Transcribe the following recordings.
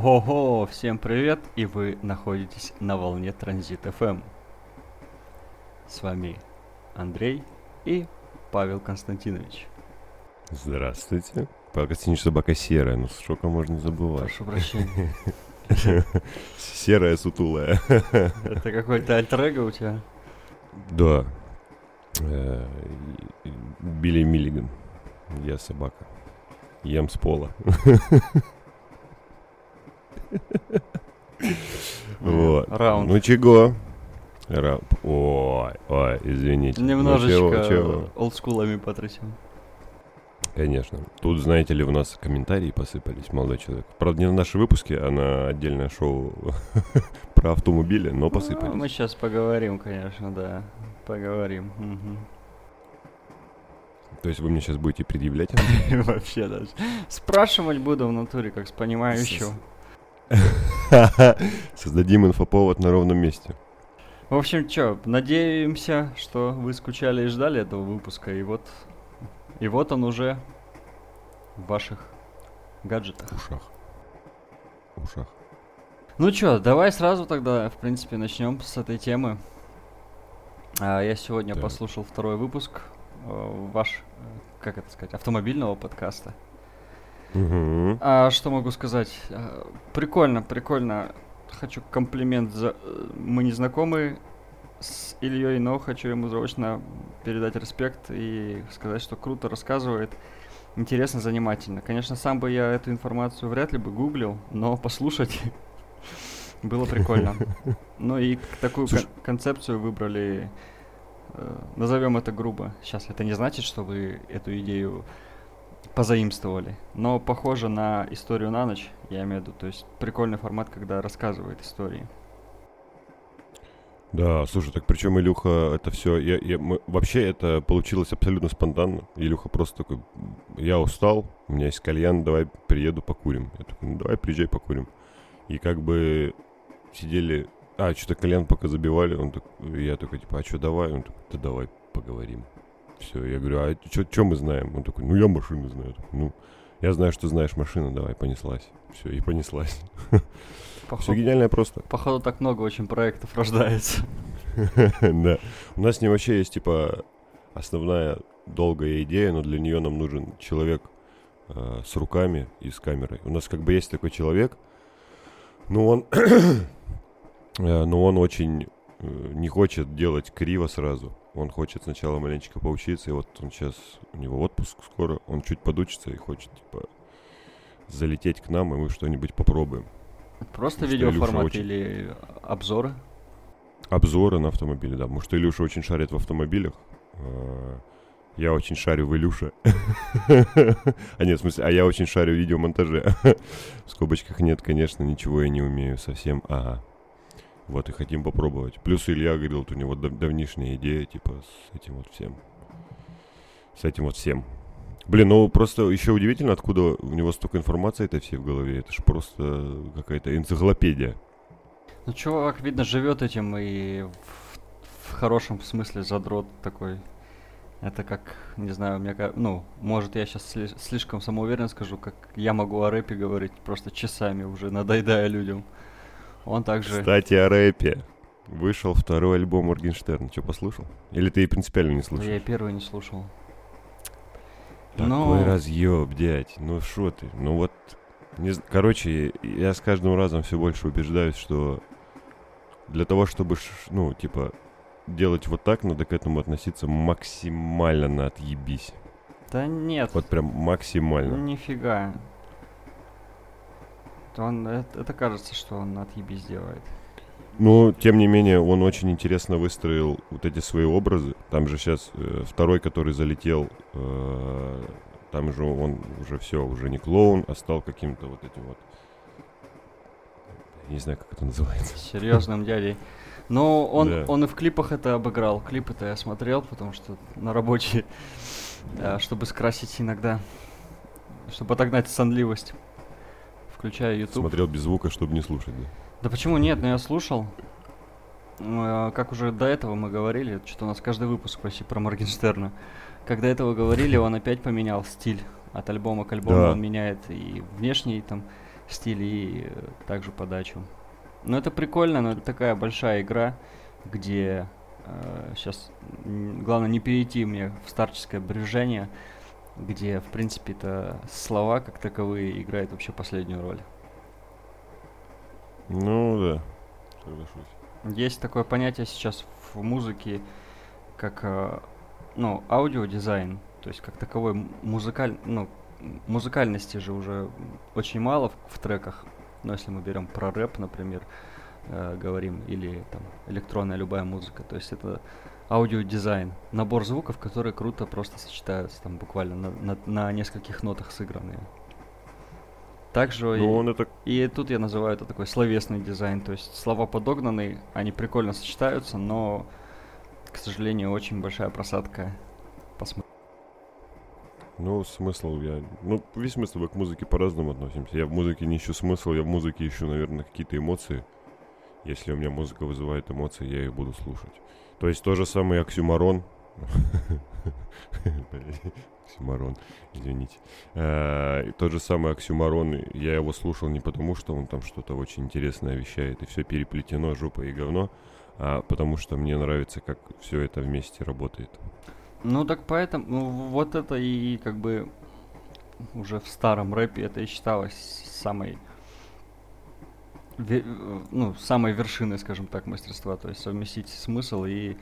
Ого-го, всем привет, и вы находитесь на волне Транзит FM. С вами Андрей и Павел Константинович. Здравствуйте. Павел Константинович собака серая, ну сколько можно забывать. Прошу прощения. Серая сутулая. Это какой-то альтер у тебя? Да. Э, Билли Миллиган. Я собака. Ем с пола. Вот. Раунд. Ну чего? Ра- Ой, ой, извините. Ну, Немножечко олдскулами потрясем. Конечно. Тут, знаете ли, у нас комментарии посыпались, молодой человек. Правда, не на наши выпуски, а на отдельное шоу про автомобили, но Ну, посыпались. мы сейчас поговорим, конечно, да. Поговорим. мгм. То есть вы мне сейчас будете предъявлять? Вообще даже. Спрашивать буду в натуре, как с понимающего. Создадим инфоповод на ровном месте. В общем, чё, надеемся, что вы скучали и ждали этого выпуска, и вот, и вот он уже в ваших гаджетах. Ушах. Ушах. Ну чё, давай сразу тогда, в принципе, начнем с этой темы. А, я сегодня Так. послушал второй выпуск э, ваш, э, как это сказать, автомобильного подкаста. А что могу сказать? А, Прикольно, прикольно. Хочу комплимент за... э, Мы не знакомы с Ильей, но хочу ему срочно передать респект и сказать, что круто рассказывает. Интересно, занимательно. Конечно, сам бы я эту информацию вряд ли бы гуглил, но послушать было прикольно. Ну и такую кон- концепцию выбрали, э, назовем это грубо. Сейчас это не значит, что вы эту идею позаимствовали. Но похоже на историю на ночь, я имею в виду. То есть прикольный формат, когда рассказывает истории. Да, слушай, так причем Илюха это все, я, я- мы- вообще это получилось абсолютно спонтанно. Илюха просто такой, я устал, у меня есть кальян, давай приеду покурим. Я такой, ну давай приезжай покурим. И как бы сидели, а что-то кальян пока забивали, он так, я такой типа, а что давай, он такой, да давай поговорим. Все, я говорю, а что мы знаем? Он такой, ну я машины знаю. Ну, я знаю, что знаешь машины, давай, понеслась. Все, и понеслась. Все Походу, гениально просто. походу так много очень проектов рождается. Да. У нас с ним вообще есть, типа, основная долгая идея, но для нее нам нужен человек э, с руками и с камерой. У нас как бы есть такой человек, но он, э, но он очень э, не хочет делать криво сразу. Он хочет сначала маленечко поучиться, и вот он сейчас, у него отпуск скоро, он чуть подучится и хочет, типа, залететь к нам, и мы что-нибудь попробуем. Просто видеоформат очень- или обзоры. Обзоры на автомобили, да. Потому что Илюша очень шарит в автомобилях. А, Я очень шарю в Илюше. А нет, в смысле, а я очень шарю в видеомонтаже. В скобочках нет, конечно, ничего я не умею совсем. Ага. Вот и хотим попробовать. Плюс Илья говорил, вот у него дав- давнишняя идея, типа, с этим вот всем. С этим вот всем. Блин, ну просто еще удивительно, откуда у него столько информации это все в голове. Это же просто какая-то энциклопедия. Ну, чувак, видно, живет этим и в, в хорошем смысле задрот такой. Это как, не знаю, мне ка- ну, может, я сейчас слишком самоуверенно скажу, как я могу о рэпе говорить просто часами уже, надоедая людям. Он также... Кстати, о рэпе. Вышел второй альбом Моргенштерна. Что, послушал? Или ты принципиально не Ну, слушаешь? Я первый не слушал. Такой Но- разъеб, дядь. Ну что ты? Ну вот... не Короче, я с каждым разом все больше убеждаюсь, что для того, чтобы, ну, типа, делать вот так, надо к этому относиться максимально на отъебись. Да нет, Вот прям максимально. нифига. Он, это, это кажется, что он отъебись делает. Ну, тем не менее, он очень интересно выстроил вот эти свои образы. Там же сейчас второй, который залетел, э, там же он уже все, уже не клоун, а стал каким-то вот этим вот. Я не знаю, как это называется. Серьезным дядей. Но он, Да. он и в клипах это обыграл. Клипы-то я смотрел, потому что на рабочие, э, чтобы скрасить иногда, чтобы отогнать сонливость. Включаю YouTube. Смотрел без звука, чтобы не слушать. Да. Да почему нет? Ну я слушал. Э, Как уже до этого мы говорили, что у нас каждый выпуск почти про Моргенштерна. Как до этого говорили, он опять поменял стиль. От альбома к альбому Да. он меняет и внешний там стиль и э, также подачу. Но это прикольно, но это такая большая игра, где э, сейчас главное не перейти мне в старческое брюзжение, где, в принципе, это слова как таковые играют вообще последнюю роль. Ну да, соглашусь. Есть такое понятие сейчас в музыке, как э, ну, аудиодизайн, то есть как таковой музыкаль, ну, музыкальности же уже очень мало в, в треках. Но если мы берем про рэп, например, э, говорим, или там электронная любая музыка, то есть это аудиодизайн, набор звуков, которые круто просто сочетаются, там буквально на, на, на нескольких нотах сыгранные. Также ну, и, он это... и тут я называю это такой словесный дизайн, то есть слова подогнаны, они прикольно сочетаются, но, к сожалению, очень большая просадка посмотреть. Ну, смысл я... Ну, весь смысл мы к музыке по-разному относимся. Я в музыке не ищу смысл, я в музыке ищу, наверное, какие-то эмоции. Если у меня музыка вызывает эмоции, я ее буду слушать. То есть то же самое оксюмарон. Оксюмарон, извините. Э, тот же самый оксюмарон, я его слушал не потому, что он там что-то очень интересное вещает, и все переплетено, жопа и говно, а потому что мне нравится, как все это вместе работает. Ну так поэтому, ну, вот это и как бы уже в старом рэпе это и считалось самой ну, самой вершиной, скажем так, мастерства, то есть совместить смысл и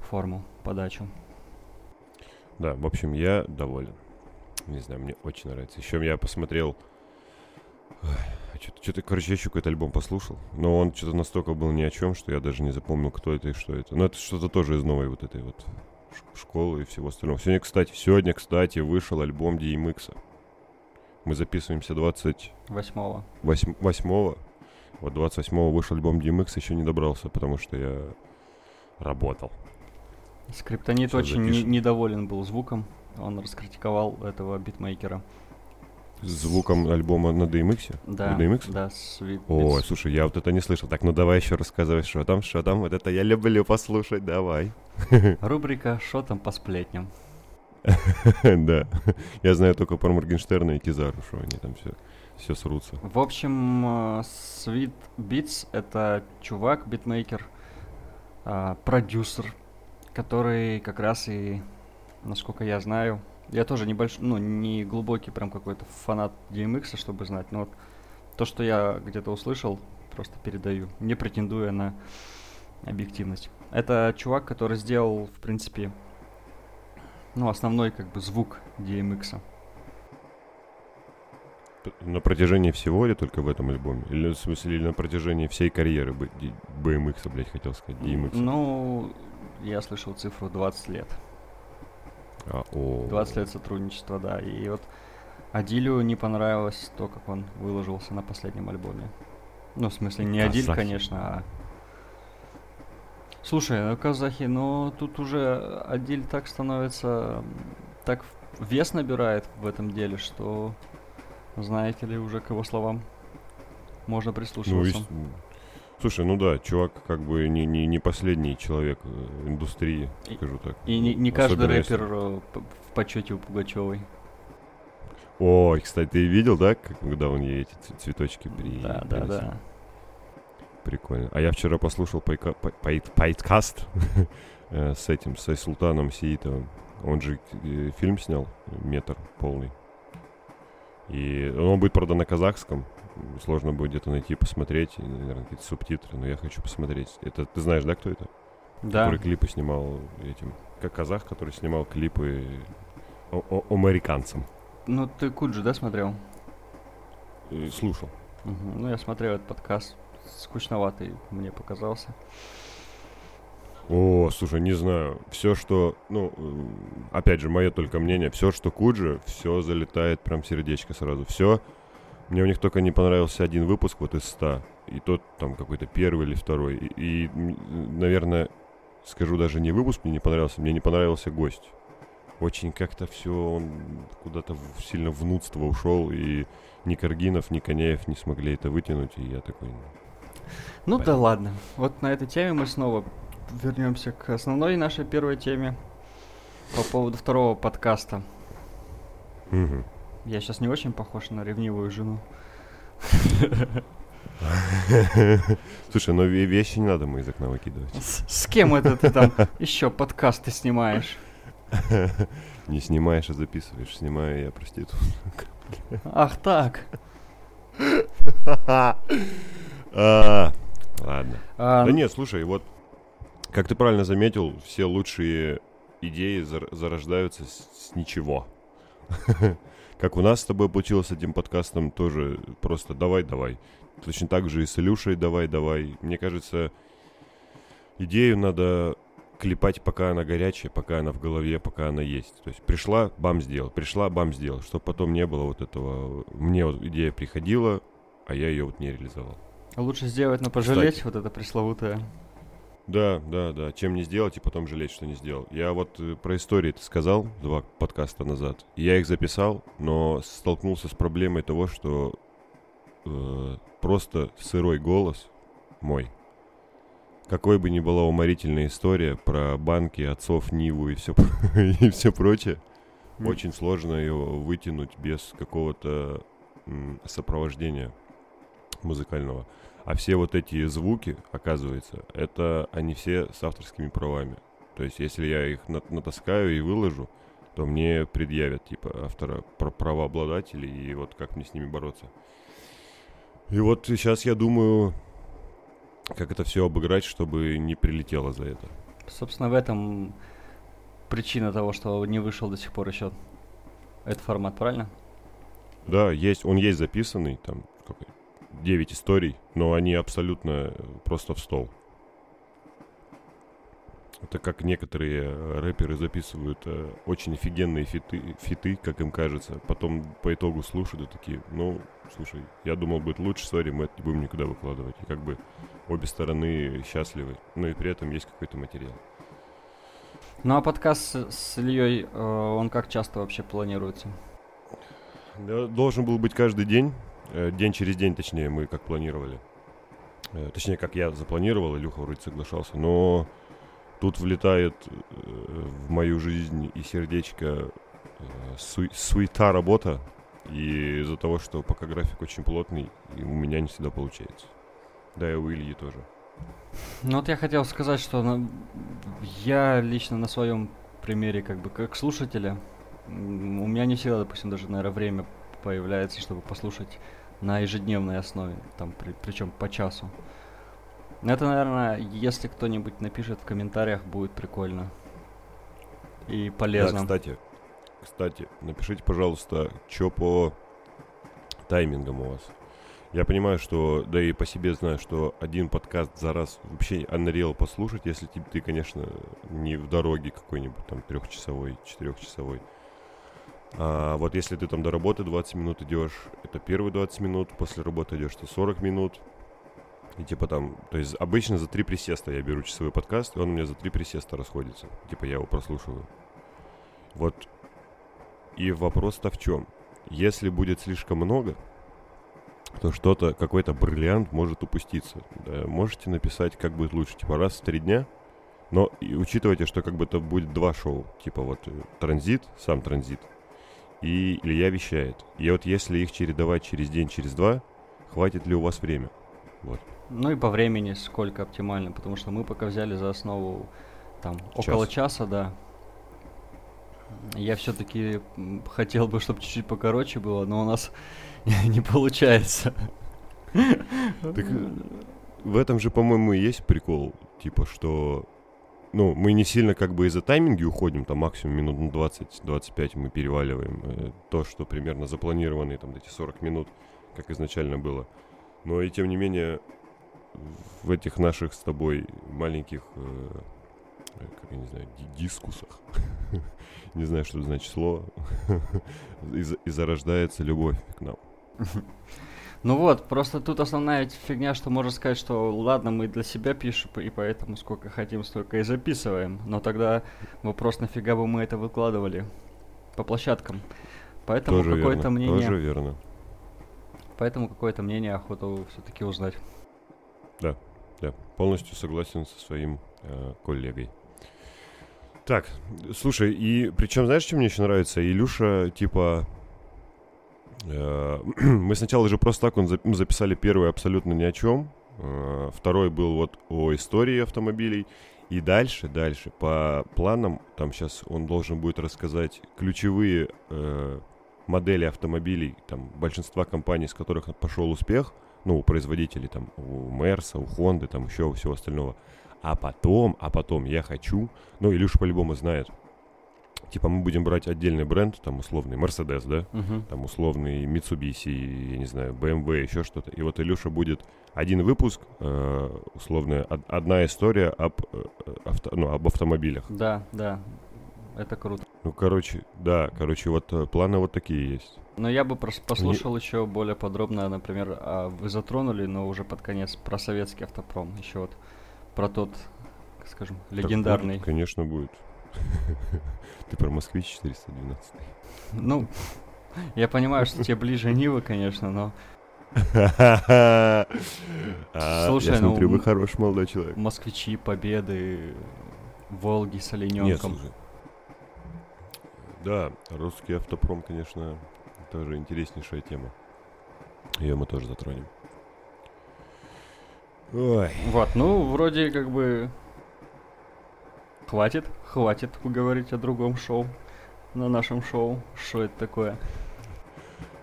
форму, подачу. Да, в общем, я доволен. Не знаю, мне очень нравится. Еще я посмотрел... Что-то, короче, я еще какой-то альбом послушал, но он что-то настолько был ни о чем, что я даже не запомнил, кто это и что это. Но это что-то тоже из новой вот этой вот школы и всего остального. Сегодня, кстати, сегодня, кстати, вышел альбом DMX. Мы записываемся 28-го. 8 8 вот 28-го вышел альбом DMX, еще не добрался, потому что я работал. Скриптонит Все очень не, недоволен был звуком. Он раскритиковал этого битмейкера. Звуком альбома на DMX? Да, на DMX? да, Sweet Ой, слушай, я вот это не слышал. Так, ну давай еще рассказывай, что там, что там. Вот это я люблю послушать, давай. Рубрика «Что там по сплетням?» Да, я знаю только про Моргенштерна и Кизару, что они там все все срутся. В общем, э, Sweet Beats — это чувак, битмейкер, э, продюсер, который как раз и, насколько я знаю, я тоже небольшой, ну, не глубокий прям какой-то фанат DMX, чтобы знать, но вот то, что я где-то услышал, просто передаю, не претендуя на объективность. Это чувак, который сделал, в принципе, ну, основной как бы звук DMX. -а. На протяжении всего или только в этом альбоме? Или в смысле, или на протяжении всей карьеры BMX, блядь, хотел сказать, DMX? Ну, я слышал цифру 20 лет. А, о. 20 лет сотрудничества, да. И вот Адилю не понравилось то, как он выложился на последнем альбоме. Ну, в смысле, не Адиль, конечно, а... Слушай, ну, казахи, ну, тут уже Адиль так становится... Так вес набирает в этом деле, что знаете ли, уже к его словам можно прислушиваться. Ну, Слушай, ну да, чувак как бы не, не, не последний человек э, индустрии, и, скажу так. И не, не каждый рэпер если... Э, в почете у Пугачевой. Ой, кстати, ты видел, да, когда он ей эти цветочки при... Да, да, да. Прикольно. А я вчера послушал пайка, пай, пайткаст э, с этим, с Султаном Сиитовым. Он же фильм снял, метр полный. И он будет, правда, на казахском. Сложно будет где-то найти, посмотреть, наверное, какие-то субтитры, но я хочу посмотреть. Это ты знаешь, да, кто это? Да. Который клипы снимал этим, как казах, который снимал клипы о, о американцам. Ну, ты Куджи, да, смотрел? И слушал. Угу. Ну, я смотрел этот подкаст. Скучноватый мне показался. О, слушай, не знаю. Все, что, ну, опять же, мое только мнение, все, что Куджи, все залетает прям сердечко сразу. Все. Мне у них только не понравился один выпуск вот из ста. И тот там какой-то первый или второй. И, и, наверное, скажу даже не выпуск мне не понравился, мне не понравился гость. Очень как-то все, он куда-то сильно внутство ушел, и ни Каргинов, ни Коняев не смогли это вытянуть, и я такой... Ну, ну да ладно. Вот на этой теме мы снова вернемся к основной нашей первой теме по поводу второго подкаста. Угу. Я сейчас не очень похож на ревнивую жену. Слушай, но ве- вещи не надо мы из окна выкидывать. С, с кем это ты там еще подкасты снимаешь? Не снимаешь, а записываешь. Снимаю я проститут. Ах так. А, Ладно. А, Да нет, слушай, вот как ты правильно заметил, все лучшие идеи зар- зарождаются с, с ничего. Как у нас с тобой получилось с этим подкастом, тоже просто давай-давай. Точно так же и с Илюшей давай-давай. Мне кажется, идею надо клепать, пока она горячая, пока она в голове, пока она есть. То есть пришла, бам, сделал, пришла, бам, сделал. Чтобы потом не было вот этого... Мне вот идея приходила, а я ее вот не реализовал. Лучше сделать, но пожалеть, Кстати. вот это пресловутое. Да, да, да. Чем не сделать и потом жалеть, что не сделал. Я вот э, про истории ты сказал два подкаста назад. Я их записал, но столкнулся с проблемой того, что э, просто сырой голос мой. Какой бы ни была уморительная история про банки, отцов, Ниву и все, и все прочее, М. очень сложно ее вытянуть без какого-то сопровождения музыкального. А все вот эти звуки, оказывается, это они все с авторскими правами. То есть, если я их на- натаскаю и выложу, то мне предъявят, типа, автора пр- правообладателей, и вот как мне с ними бороться. И вот сейчас я думаю, как это все обыграть, чтобы не прилетело за это. Собственно, в этом причина того, что не вышел до сих пор еще этот формат, правильно? Да, есть, он есть записанный, там, сколько, 9 историй, но они абсолютно э, просто в стол. Это как некоторые э, рэперы записывают э, очень офигенные фиты, фиты, как им кажется. Потом по итогу слушают и такие, ну, слушай, я думал, будет лучше, сори, мы это не будем никуда выкладывать. И как бы обе стороны счастливы, но и при этом есть какой-то материал. Ну а подкаст с, с Ильей, э, он как часто вообще планируется? Да, Должен был быть каждый день, день через день, точнее, мы как планировали. Э, Точнее, как я запланировал, Илюха вроде соглашался, но тут влетает э, в мою жизнь и сердечко э, су- суета работа, и из-за того, что пока график очень плотный, и у меня не всегда получается. Да, и у Ильи тоже. Ну вот я хотел сказать, что на- я лично на своем примере, как бы как слушателя, у меня не всегда, допустим, даже, наверное, время появляется, чтобы послушать на ежедневной основе, там, причем по часу. Это, наверное, если кто-нибудь напишет в комментариях, будет прикольно и Да, полезно. кстати, кстати, напишите, пожалуйста, что по таймингам у вас. Я понимаю, что, да и по себе знаю, что один подкаст за раз вообще Unreal послушать, если ты, ты, конечно, не в дороге какой-нибудь там трехчасовой, четырехчасовой. А вот если ты там до работы 20 минут идешь, это первые 20 минут, после работы идешь ты 40 минут. И типа там, то есть обычно за три присеста я беру часовой подкаст, и он у меня за три присеста расходится. Типа я его прослушиваю. Вот. И вопрос-то в чем? Если будет слишком много, то что-то, какой-то бриллиант может упуститься. Да, можете написать, как будет лучше, типа раз в три дня, но и учитывайте, что как бы это будет два шоу, типа вот э, транзит, сам транзит, и Илья вещает. И вот если их чередовать через день, через два, хватит ли у вас время? Вот. Ну и по времени сколько оптимально, потому что мы пока взяли за основу там около часа, да. Я все-таки хотел бы, чтобы чуть-чуть покороче было, но у нас не получается. Так, в этом же, по-моему, и есть прикол, типа, что, ну, мы не сильно как бы из-за тайминги уходим, там максимум минут на 20-25 мы переваливаем. э, То, что примерно запланированные там эти 40 минут, как изначально было. Но и тем не менее, в этих наших с тобой маленьких, э, э, как я не знаю, ди- дискусах, не знаю, что значит слово, и зарождается любовь к нам. Ну вот, просто тут основная фигня, что можно сказать, что ладно, мы для себя пишем, и поэтому сколько хотим, столько и записываем. Но тогда вопрос, нафига бы мы это выкладывали по площадкам. Поэтому Тоже какое-то верно, мнение, тоже верно. поэтому какое-то мнение охота все-таки узнать. Да, полностью согласен со своим э, коллегой. Так, слушай, и причем знаешь, что мне еще нравится? Илюша, типа, мы сначала же просто так он записали первый абсолютно ни о чем. Э, второй был вот о истории автомобилей. И дальше, дальше, по планам, там сейчас он должен будет рассказать ключевые э, модели автомобилей, там, большинства компаний, с которых пошел успех, ну, у производителей, там, у Мерса, у Хонды, там, еще у всего остального. А потом, а потом я хочу, ну, Илюша по-любому знает, типа мы будем брать отдельный бренд, там условный Mercedes, да, uh-huh. там условный Mitsubishi, я не знаю, BMW, еще что-то. И вот Илюша будет один выпуск, э, условно, од- одна история об, э, авто, ну, об автомобилях. Да, да, это круто. Ну, короче, да, короче, вот э, планы вот такие есть. Но я бы прос- послушал Не... еще более подробно, например, а вы затронули, но уже под конец, про советский автопром, еще вот про тот, скажем, легендарный. Так, конечно, будет. Ты про Москвич 412. Ну, я понимаю, что тебе ближе Нива, конечно, но... Слушай, я ну, смотрю, вы хороший молодой человек. Москвичи, Победы, Волги с олененком. Да, русский автопром, конечно, тоже интереснейшая тема. Ее мы тоже затронем. Ой. Вот, ну, вроде как бы Хватит, хватит поговорить о другом шоу. На нашем шоу. Что это такое?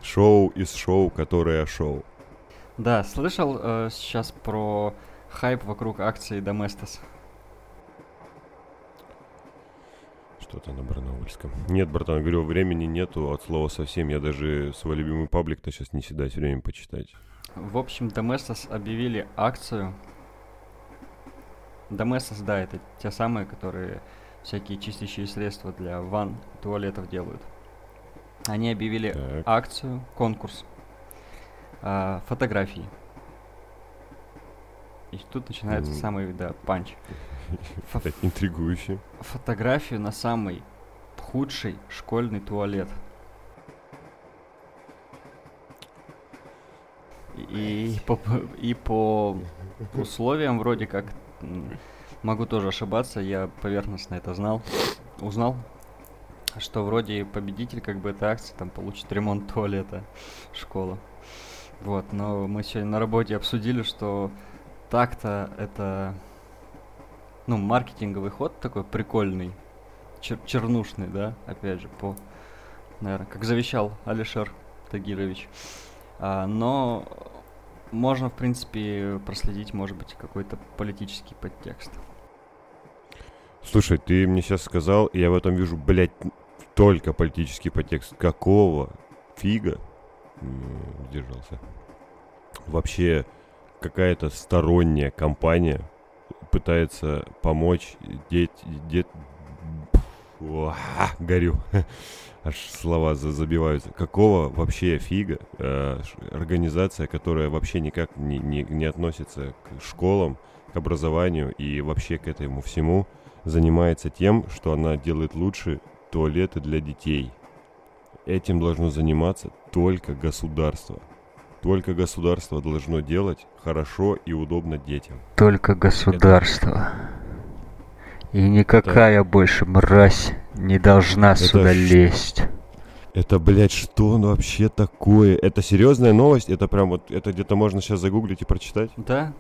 Шоу из шоу, которое шоу. Да, слышал э, сейчас про хайп вокруг акции Доместос. Что-то на Барнаульском. Нет, братан, говорю, времени нету от слова совсем. Я даже свой любимый паблик-то сейчас не седать время почитать. В общем, Доместос объявили акцию Доместос, да, это те самые, которые всякие чистящие средства для ванн, туалетов делают. Они объявили так. акцию, конкурс а, фотографии. И тут начинается mm. самый, да, панч. Интригующе. Фотографию на самый худший школьный туалет. И, и, по, и по условиям вроде как Могу тоже ошибаться, я поверхностно это знал, узнал, что вроде победитель как бы этой акции там получит ремонт туалета школа. Вот, но мы сегодня на работе обсудили, что так-то это, ну, маркетинговый ход такой прикольный, чер чернушный, да, опять же, по, наверное, как завещал Алишер Тагирович. А, но можно, в принципе, проследить, может быть, какой-то политический подтекст. Слушай, ты мне сейчас сказал, и я в этом вижу, блядь, только политический подтекст. Какого фига? Держался. Вообще, какая-то сторонняя компания пытается помочь деть, дет... О, горю. аж слова забиваются. Какого вообще фига э, организация, которая вообще никак не, не, не относится к школам, к образованию и вообще к этому всему, занимается тем, что она делает лучше туалеты для детей. Этим должно заниматься только государство. Только государство должно делать хорошо и удобно детям. Только государство. Это... И никакая это... больше мразь не должна это сюда ш... лезть. Это, блядь, что он вообще такое? Это серьезная новость? Это прям вот, это где-то можно сейчас загуглить и прочитать? Да.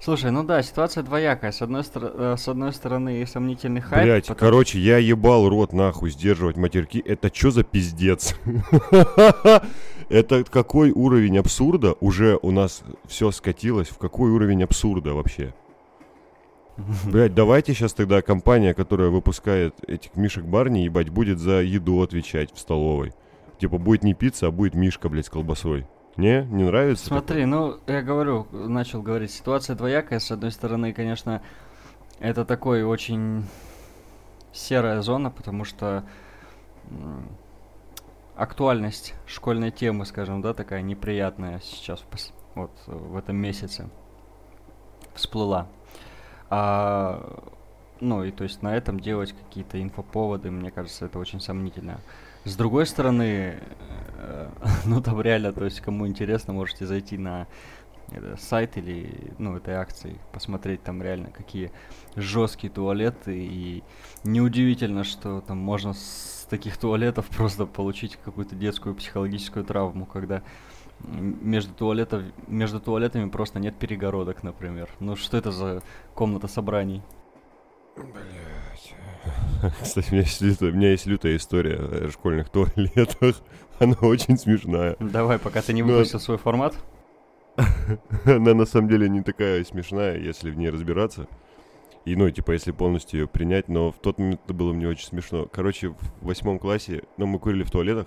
Слушай, ну да, ситуация двоякая. С одной, стор- э, с одной стороны, сомнительный хайп. Блять, потому... короче, я ебал рот нахуй сдерживать матерки. Это что за пиздец? Это какой уровень абсурда уже у нас все скатилось? В какой уровень абсурда вообще? Блять, давайте сейчас тогда компания, которая выпускает этих мишек Барни, ебать, будет за еду отвечать в столовой. Типа будет не пицца, а будет мишка, блядь, с колбасой. Не? Не нравится? Смотри, такое? ну, я говорю, начал говорить, ситуация двоякая. С одной стороны, конечно, это такой очень серая зона, потому что актуальность школьной темы, скажем, да, такая неприятная сейчас, вот в этом месяце всплыла. А, ну, и то есть на этом делать какие-то инфоповоды, мне кажется, это очень сомнительно. С другой стороны, э, ну там реально, то есть кому интересно, можете зайти на это, сайт или, ну, этой акции, посмотреть там реально какие жесткие туалеты, и неудивительно, что там можно с таких туалетов просто получить какую-то детскую психологическую травму, когда между, туалетов, между туалетами просто нет перегородок, например. Ну что это за комната собраний? Блять. Кстати, у меня, есть лютая, у меня есть лютая история о школьных туалетах. Она очень смешная. Давай, пока ты не выпустил Но... свой формат. Она на самом деле не такая смешная, если в ней разбираться. И, ну, типа, если полностью ее принять, но в тот момент это было мне очень смешно. Короче, в восьмом классе, ну, мы курили в туалетах.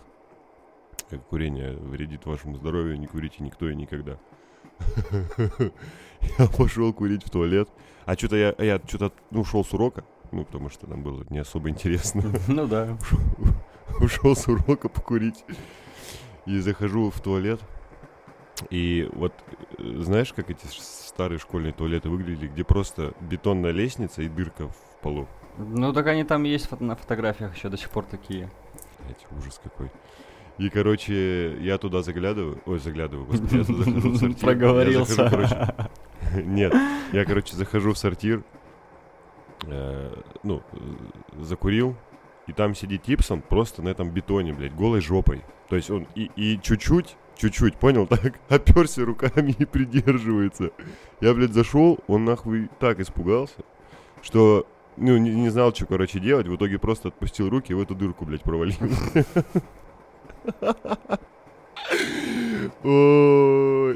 Курение вредит вашему здоровью, не курите никто и никогда. Я пошел курить в туалет. А что-то я, я что-то, ну, ушел с урока. Ну, потому что там было не особо интересно. Ну да. Ушел с урока покурить. И захожу в туалет. И вот, э, знаешь, как эти старые школьные туалеты выглядели, где просто бетонная лестница и дырка в полу? Ну, так они там есть фото на фотографиях еще до сих пор такие. Блять, ужас какой. И, короче, я туда заглядываю. Ой, заглядываю, господи, я туда захожу в сортир. Проговорился. Захожу, короче, нет, я, короче, захожу в сортир, э, ну, закурил, и там сидит Типсон просто на этом бетоне, блядь, голой жопой. То есть он и, и чуть-чуть, чуть-чуть, понял, так, оперся руками и придерживается. Я, блядь, зашел, он нахуй так испугался, что, ну, не, не знал, что, короче, делать. В итоге просто отпустил руки и в эту дырку, блядь, провалил.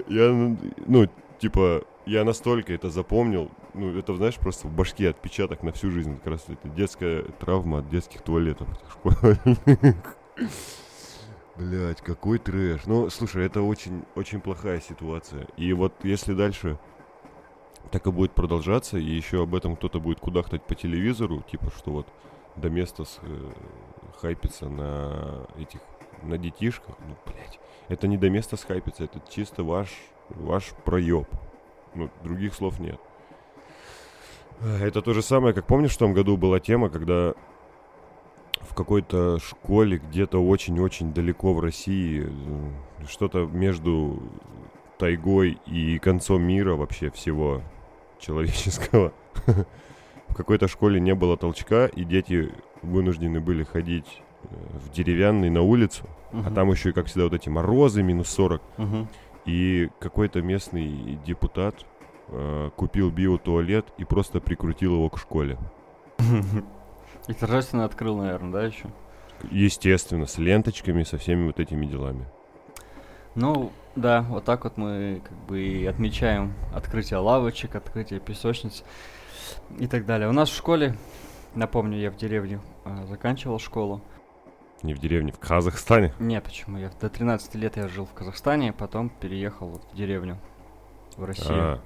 Я, ну, типа, я настолько это запомнил, ну, это, знаешь, просто в башке отпечаток на всю жизнь. Как раз это детская травма от детских туалетов. Блять, какой трэш. Ну, слушай, это очень, очень плохая ситуация. И вот если дальше так и будет продолжаться, и еще об этом кто-то будет кудахтать по телевизору, типа, что вот до места с, э, хайпится на этих, на детишках, ну, блядь, это не до места схайпится, это чисто ваш, ваш проеб. Ну, других слов нет. Это то же самое, как помнишь, в том году была тема, когда в какой-то школе где-то очень-очень далеко в России, э, что-то между тайгой и концом мира вообще всего человеческого. В какой-то школе не было толчка, и дети вынуждены были ходить в деревянный на улицу, uh-huh. а там еще и, как всегда, вот эти морозы, минус 40. Uh-huh. И какой-то местный депутат э, купил биотуалет и просто прикрутил его к школе. И торжественно открыл, наверное, да, еще? Естественно, с ленточками, со всеми вот этими делами. Ну, да, вот так вот мы как бы и отмечаем открытие лавочек, открытие песочниц и так далее. У нас в школе, напомню, я в деревне э, заканчивал школу. Не в деревне, в Казахстане? Нет, почему? Я до 13 лет я жил в Казахстане, потом переехал вот в деревню, в Россию. А,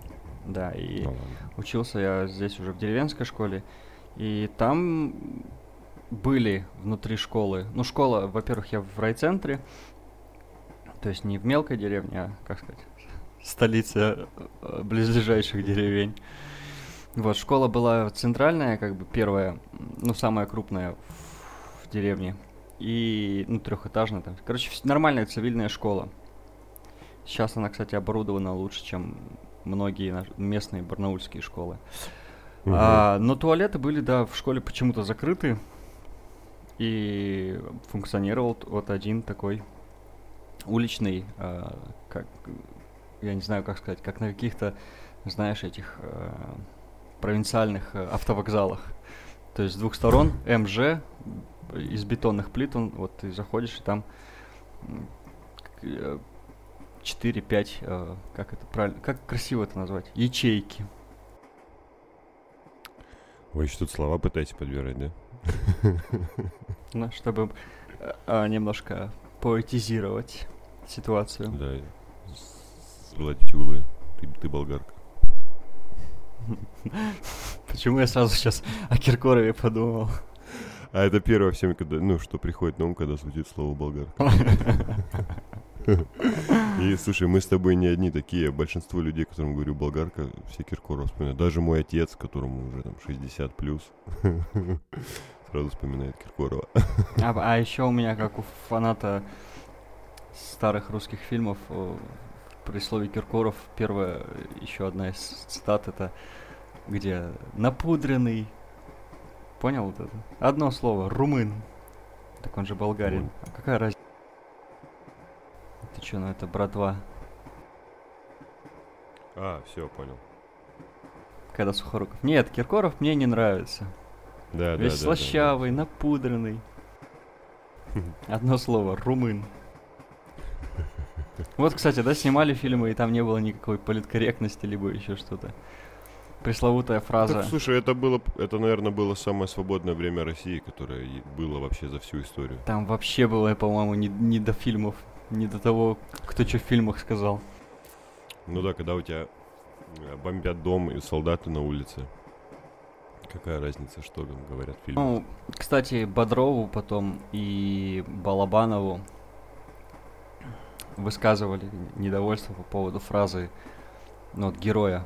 да, и ну, учился я здесь уже в деревенской школе. И там были внутри школы. Ну, школа, во-первых, я в райцентре, то есть не в мелкой деревне, а, как сказать, столице э, близлежащих деревень. Вот, школа была центральная, как бы первая, ну, самая крупная в деревне и ну, трехэтажная там. Короче, нормальная цивильная школа. Сейчас она, кстати, оборудована лучше, чем многие местные барнаульские школы. Угу. А, но туалеты были, да, в школе почему-то закрыты. И функционировал вот один такой уличный, а, как, я не знаю, как сказать, как на каких-то, знаешь, этих а, провинциальных а, автовокзалах. То есть с двух сторон МЖ, из бетонных плит, он, вот ты заходишь, и там 4-5, э, э, как это правильно, как красиво это назвать, ячейки. Вы еще тут слова пытаетесь подбирать, да? Ну, чтобы а, немножко поэтизировать ситуацию. Да, сгладить углы. Ты, ты болгарка. Почему я сразу сейчас о Киркорове подумал? А это первое всем, когда, ну, что приходит на ум, когда звучит слово болгар. И слушай, мы с тобой не одни такие. Большинство людей, которым говорю болгарка, все Киркоров вспоминают. Даже мой отец, которому уже там 60 плюс, сразу вспоминает Киркорова. А, а еще у меня, как у фаната старых русских фильмов, при слове Киркоров первая еще одна из цитат это где напудренный Понял вот это? Одно слово. Румын. Так он же болгарин. А какая разница? Ты чё, ну это братва. А, все, понял. Когда Сухоруков. Нет, Киркоров мне не нравится. Да, Весь да, да, да, слащавый, напудренный. Одно слово, румын. Вот, кстати, да, снимали фильмы, и там не было никакой политкорректности, либо еще что-то. Пресловутая фраза. Так, слушай, это было, это, наверное, было самое свободное время России, которое было вообще за всю историю. Там вообще было, по-моему, не, не до фильмов, не до того, кто что в фильмах сказал. Ну да, когда у тебя э, бомбят дом и солдаты на улице. Какая разница, что там говорят в фильме? Ну, кстати, Бодрову потом и Балабанову высказывали недовольство по поводу фразы ну, вот, героя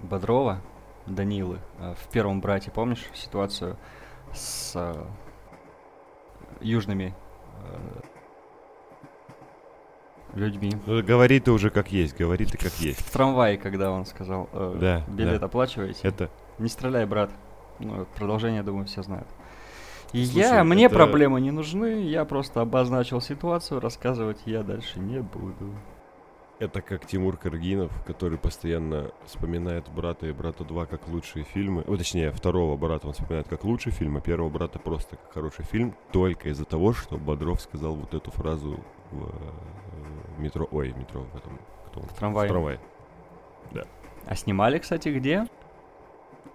Бодрова, Данилы, э, в первом брате, помнишь ситуацию с э, южными э, людьми? Ну, говори ты уже как есть, говори ты как есть. В трамвае, когда он сказал, э, Да, билет да. оплачиваете? Это, Не стреляй, брат. Ну, продолжение, думаю, все знают. И Слушай, я, мне это- проблемы не нужны, я просто обозначил ситуацию, рассказывать я дальше не буду. это как Тимур Каргинов, который постоянно вспоминает «Брата» и «Брата 2» как лучшие фильмы. О, точнее, второго «Брата» он вспоминает как лучший фильм, а первого «Брата» просто как хороший фильм, только из-за того, что Бодров сказал вот эту фразу в э, метро... Ой, метро в этом... Кто он? В трамвае. В трамвае. А снимали, кстати, где?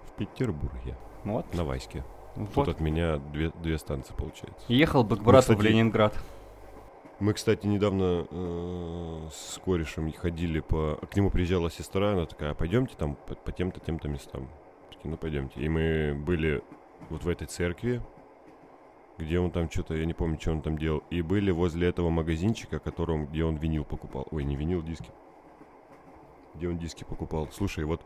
В Петербурге. Вот. На Ваське. Вот. Тут от меня две, две станции получается. Ехал бы к брату в кстати, Ленинград. Мы, кстати, недавно э, с корешем ходили по... К нему приезжала сестра, она такая, пойдемте там по, по тем-то, тем-то местам. Такие, ну пойдемте. И мы были вот в этой церкви, где он там что-то, я не помню, что он там делал. И были возле этого магазинчика, которым, где он винил покупал. Ой, не винил, диски. Где он диски покупал. Слушай, вот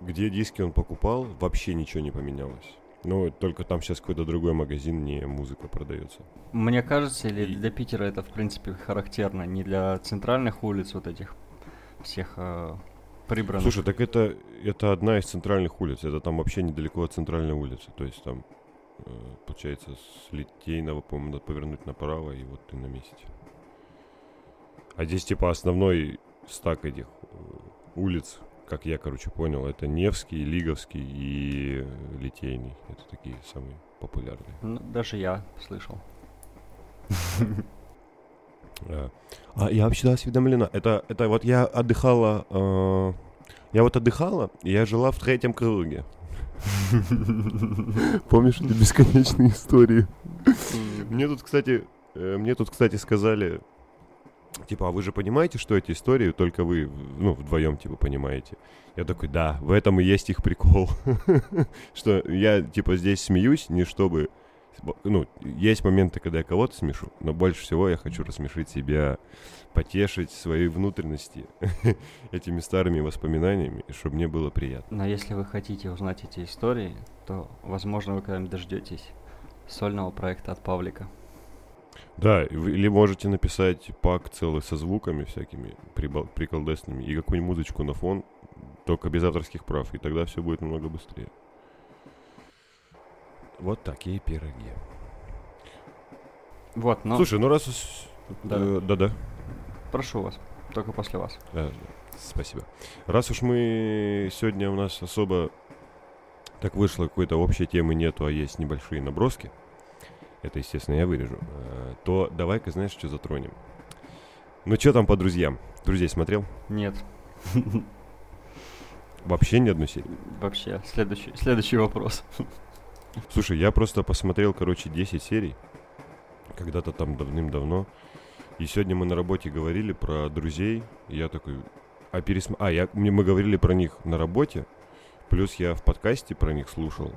где диски он покупал, вообще ничего не поменялось. Ну, только там сейчас какой-то другой магазин, не музыка продается. Мне кажется, или И- для Питера это, в принципе, характерно. Не для центральных улиц вот этих всех э, прибранных. Слушай, так это, это одна из центральных улиц. Это там вообще недалеко от центральной улицы. То есть там, э, получается, с Литейного, по-моему, надо повернуть направо, и вот ты на месте. А здесь, типа, основной стак этих э, улиц, как я, короче, понял, это Невский, Лиговский и Литейный. Это такие самые популярные. Ну, даже я слышал. А, а я вообще осведомлена. Это, это вот я отдыхала, э, я вот отдыхала, и я жила в третьем круге. Помнишь эти бесконечные истории? Мне тут, кстати, э, мне тут, кстати, сказали, типа, а вы же понимаете, что эти истории только вы, ну, вдвоем, типа, понимаете? Я такой, да, в этом и есть их прикол. Что я, типа, здесь смеюсь, не чтобы... Ну, есть моменты, когда я кого-то смешу, но больше всего я хочу рассмешить себя, потешить свои внутренности этими старыми воспоминаниями, чтобы мне было приятно. Но если вы хотите узнать эти истории, то, возможно, вы когда-нибудь дождетесь сольного проекта от Павлика. Да, или можете написать пак целый со звуками всякими прибал- приколдесными и какую-нибудь музычку на фон, только без авторских прав, и тогда все будет намного быстрее. Вот такие пироги. Вот, но Слушай, ну раз... Да. э, Да-да. прошу вас, только после вас. Да, спасибо. Раз уж мы сегодня у нас особо так вышло, какой-то общей темы нету, а есть небольшие наброски, это, естественно, я вырежу, э, то давай-ка, знаешь, что затронем. Ну, что там по друзьям? Друзей смотрел? Нет, Вообще ни одну серию. вообще, следующий, следующий вопрос. Слушай, я просто посмотрел, короче, 10 серий. Когда-то там давным-давно. И сегодня мы на работе говорили про друзей. И я такой... А, пересм... а я... мы говорили про них на работе. Плюс я в подкасте про них слушал.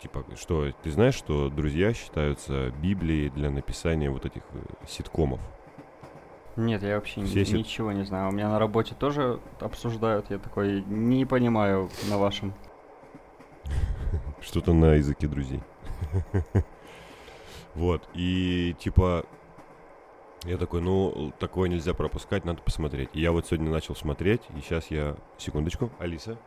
Типа, что ты знаешь, что друзья считаются Библией для написания вот этих э, ситкомов. Нет, я вообще ни- Все си- ничего не знаю. У меня на работе тоже обсуждают. Я такой не понимаю на вашем. Что-то на языке друзей. Вот, и типа, я такой, ну, такое нельзя пропускать, надо посмотреть. И я вот сегодня начал смотреть, и сейчас я... Секундочку, Алиса.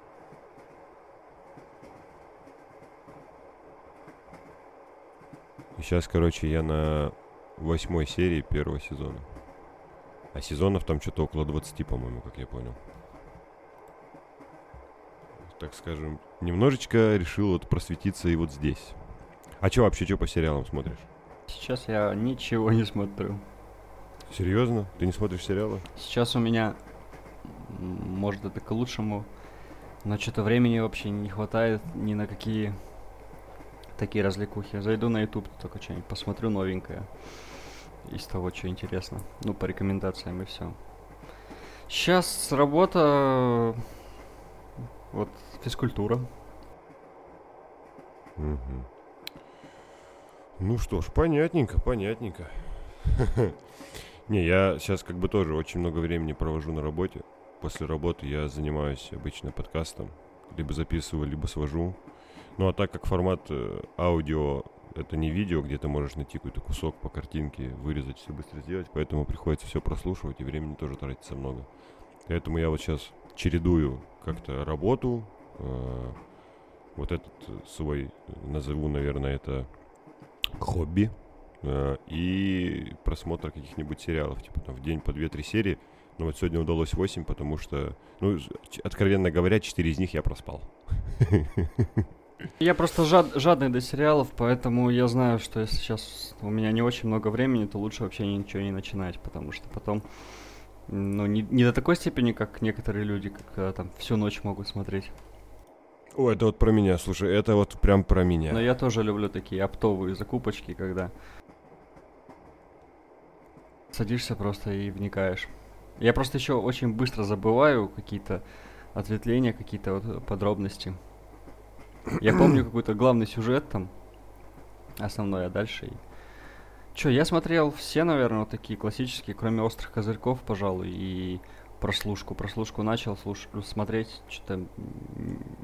И сейчас, короче, я на восьмой серии первого сезона. А сезонов там что-то около 20, по-моему, как я понял. Так скажем, немножечко решил вот просветиться и вот здесь. А что вообще, что по сериалам смотришь? Сейчас я ничего не смотрю. Серьезно? Ты не смотришь сериалы? Сейчас у меня, может это к лучшему, но что-то времени вообще не хватает ни на какие такие развлекухи. Зайду на YouTube, только что-нибудь посмотрю новенькое из того, что интересно. Ну, по рекомендациям и все. Сейчас работа, вот, физкультура. Мгм. Ну что ж, понятненько, понятненько. Не, я сейчас как бы тоже очень много времени провожу на работе. После работы я занимаюсь обычно подкастом. Либо записываю, либо свожу. Ну а так как формат э, аудио это не видео, где ты можешь найти какой-то кусок по картинке, вырезать, все быстро сделать, поэтому приходится все прослушивать, и времени тоже тратится много. Поэтому я вот сейчас чередую как-то работу, э, вот этот свой, назову, наверное, это хобби, э, и просмотр каких-нибудь сериалов, типа там в день по 2-3 серии. Но вот сегодня удалось 8, потому что, ну, откровенно говоря, 4 из них я проспал. Я просто жад- жадный до сериалов, поэтому я знаю, что если сейчас у меня не очень много времени, то лучше вообще ничего не начинать, потому что потом, ну, не, не до такой степени, как некоторые люди, как э, там всю ночь могут смотреть. О, это вот про меня, слушай, это вот прям про меня. Но я тоже люблю такие оптовые закупочки, когда садишься просто и вникаешь. Я просто еще очень быстро забываю какие-то ответвления, какие-то вот подробности. Я помню какой-то главный сюжет там, основной, а дальше... Чё, я смотрел все, наверное, вот такие классические, кроме «Острых козырьков», пожалуй, и прослушку. Прослушку начал слуш- смотреть, что-то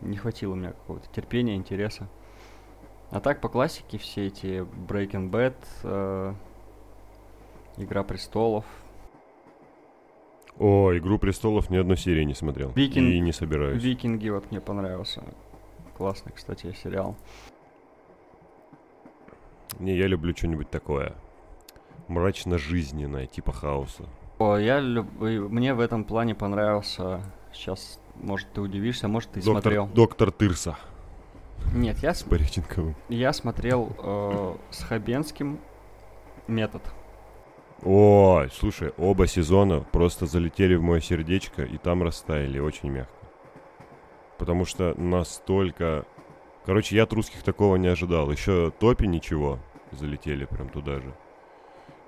не хватило у меня какого-то терпения, интереса. А так по классике все эти Breaking Bad, э, Игра престолов. О, Игру престолов ни одной серии не смотрел. Викинг- И не собираюсь. Викинги вот мне понравился. Классный, кстати, сериал. Не, я люблю что-нибудь такое. Мрачно-жизненное, типа хаоса. О, я люб... мне в этом плане понравился. Сейчас, может, ты удивишься, может, ты доктор, смотрел. доктор Тырса Нет, я, с Пореченковым. я смотрел э, с Хабенским метод. Ой, слушай, оба сезона просто залетели в мое сердечко и там растаяли очень мягко. Потому что настолько... Короче, я от русских такого не ожидал. Еще топи ничего залетели прям туда же.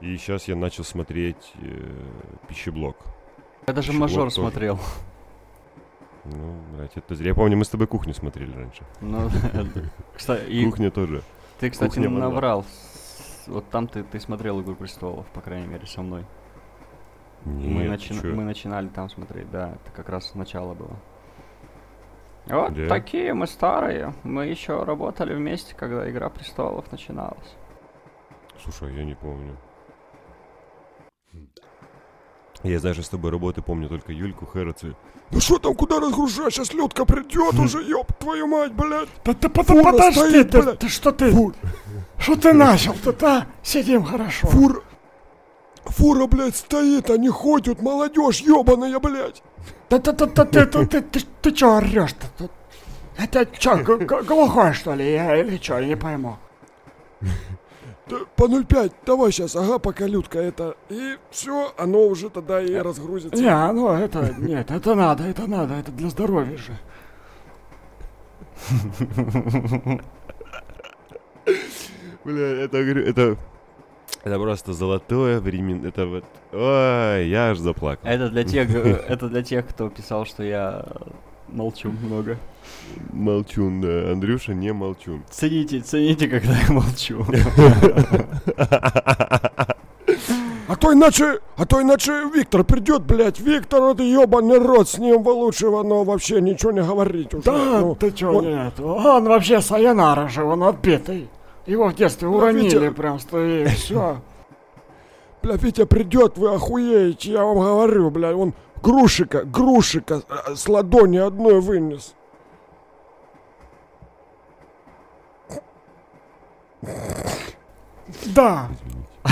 И сейчас я начал смотреть э, пищеблок. Я даже Еще мажор тоже. смотрел. Ну, блядь, это зря. Я помню, мы с тобой кухню смотрели раньше. Ну, кстати, Кухня тоже. ты, кстати, наврал. Вот там ты, ты смотрел Игру престолов, по крайней мере, со мной. мы, Нет, начи- ты чё? мы начинали там смотреть, да, это как раз начало было. Вот Да? такие мы старые. Мы еще работали вместе, когда Игра престолов начиналась. Слушай, я не помню. Я даже с тобой работы помню только Юльку Хэрроци. Ну что там, куда разгружать? Сейчас Людка придет уже, ёб твою мать, блядь. Да ты подожди, стоит, ты, блядь. ты что ты, Фур, что ты начал тут, а? Сидим хорошо. фура, фура, блядь, стоит, они ходят, молодежь ебаная, блядь. Да ты, ты, ты, ты, ты, ты, ты, ты чё орёшь-то? Это чё, г- г- глухой что ли, я или чё, я не пойму. По 0,5, давай сейчас, ага, пока Людка это. И все, оно уже тогда и разгрузится. Не, ну это, нет, это надо, это надо, это для здоровья же. Бля, это, говорю, это, это просто золотое время, это вот, ой, я аж заплакал. Это для тех, это для тех, кто писал, что я молчу много. Молчун, да. Андрюша не молчун. Цените, цените, когда я молчу. А то иначе, а то иначе Виктор придет, блядь. Виктор, это ебаный рот, с ним вы лучше ну, вообще ничего не говорить уже. Да, Ну, ты чё, он- нет, он вообще сайонара же, он отбитый. Его в детстве Да, уронили Витя- просто и все. Бля, Витя придет, вы охуеете, я вам говорю, бля, он грушика, грушика э, с ладони одной вынес. Да.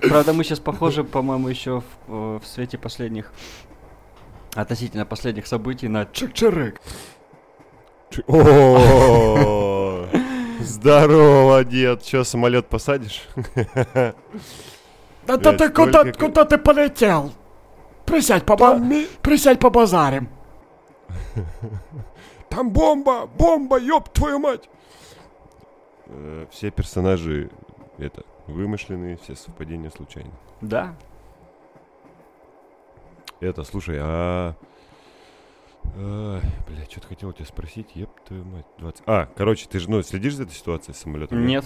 Правда, мы сейчас похожи, по-моему, еще в, э, в свете последних, относительно последних событий на Чик-чирик. О, Здорово, дед. Че, самолет посадишь? Да, ты куда, куда ты полетел? Присядь, поба... Присядь побазарим. Там бомба! Бомба, ёб твою мать! Э, Все персонажи, это, вымышленные, все совпадения случайны. Да. Это, слушай, а... Бля, что-то хотел у тебя спросить, еб твою мать, 20... А, короче, ты же, ну, следишь за этой ситуацией с самолетом? Нет.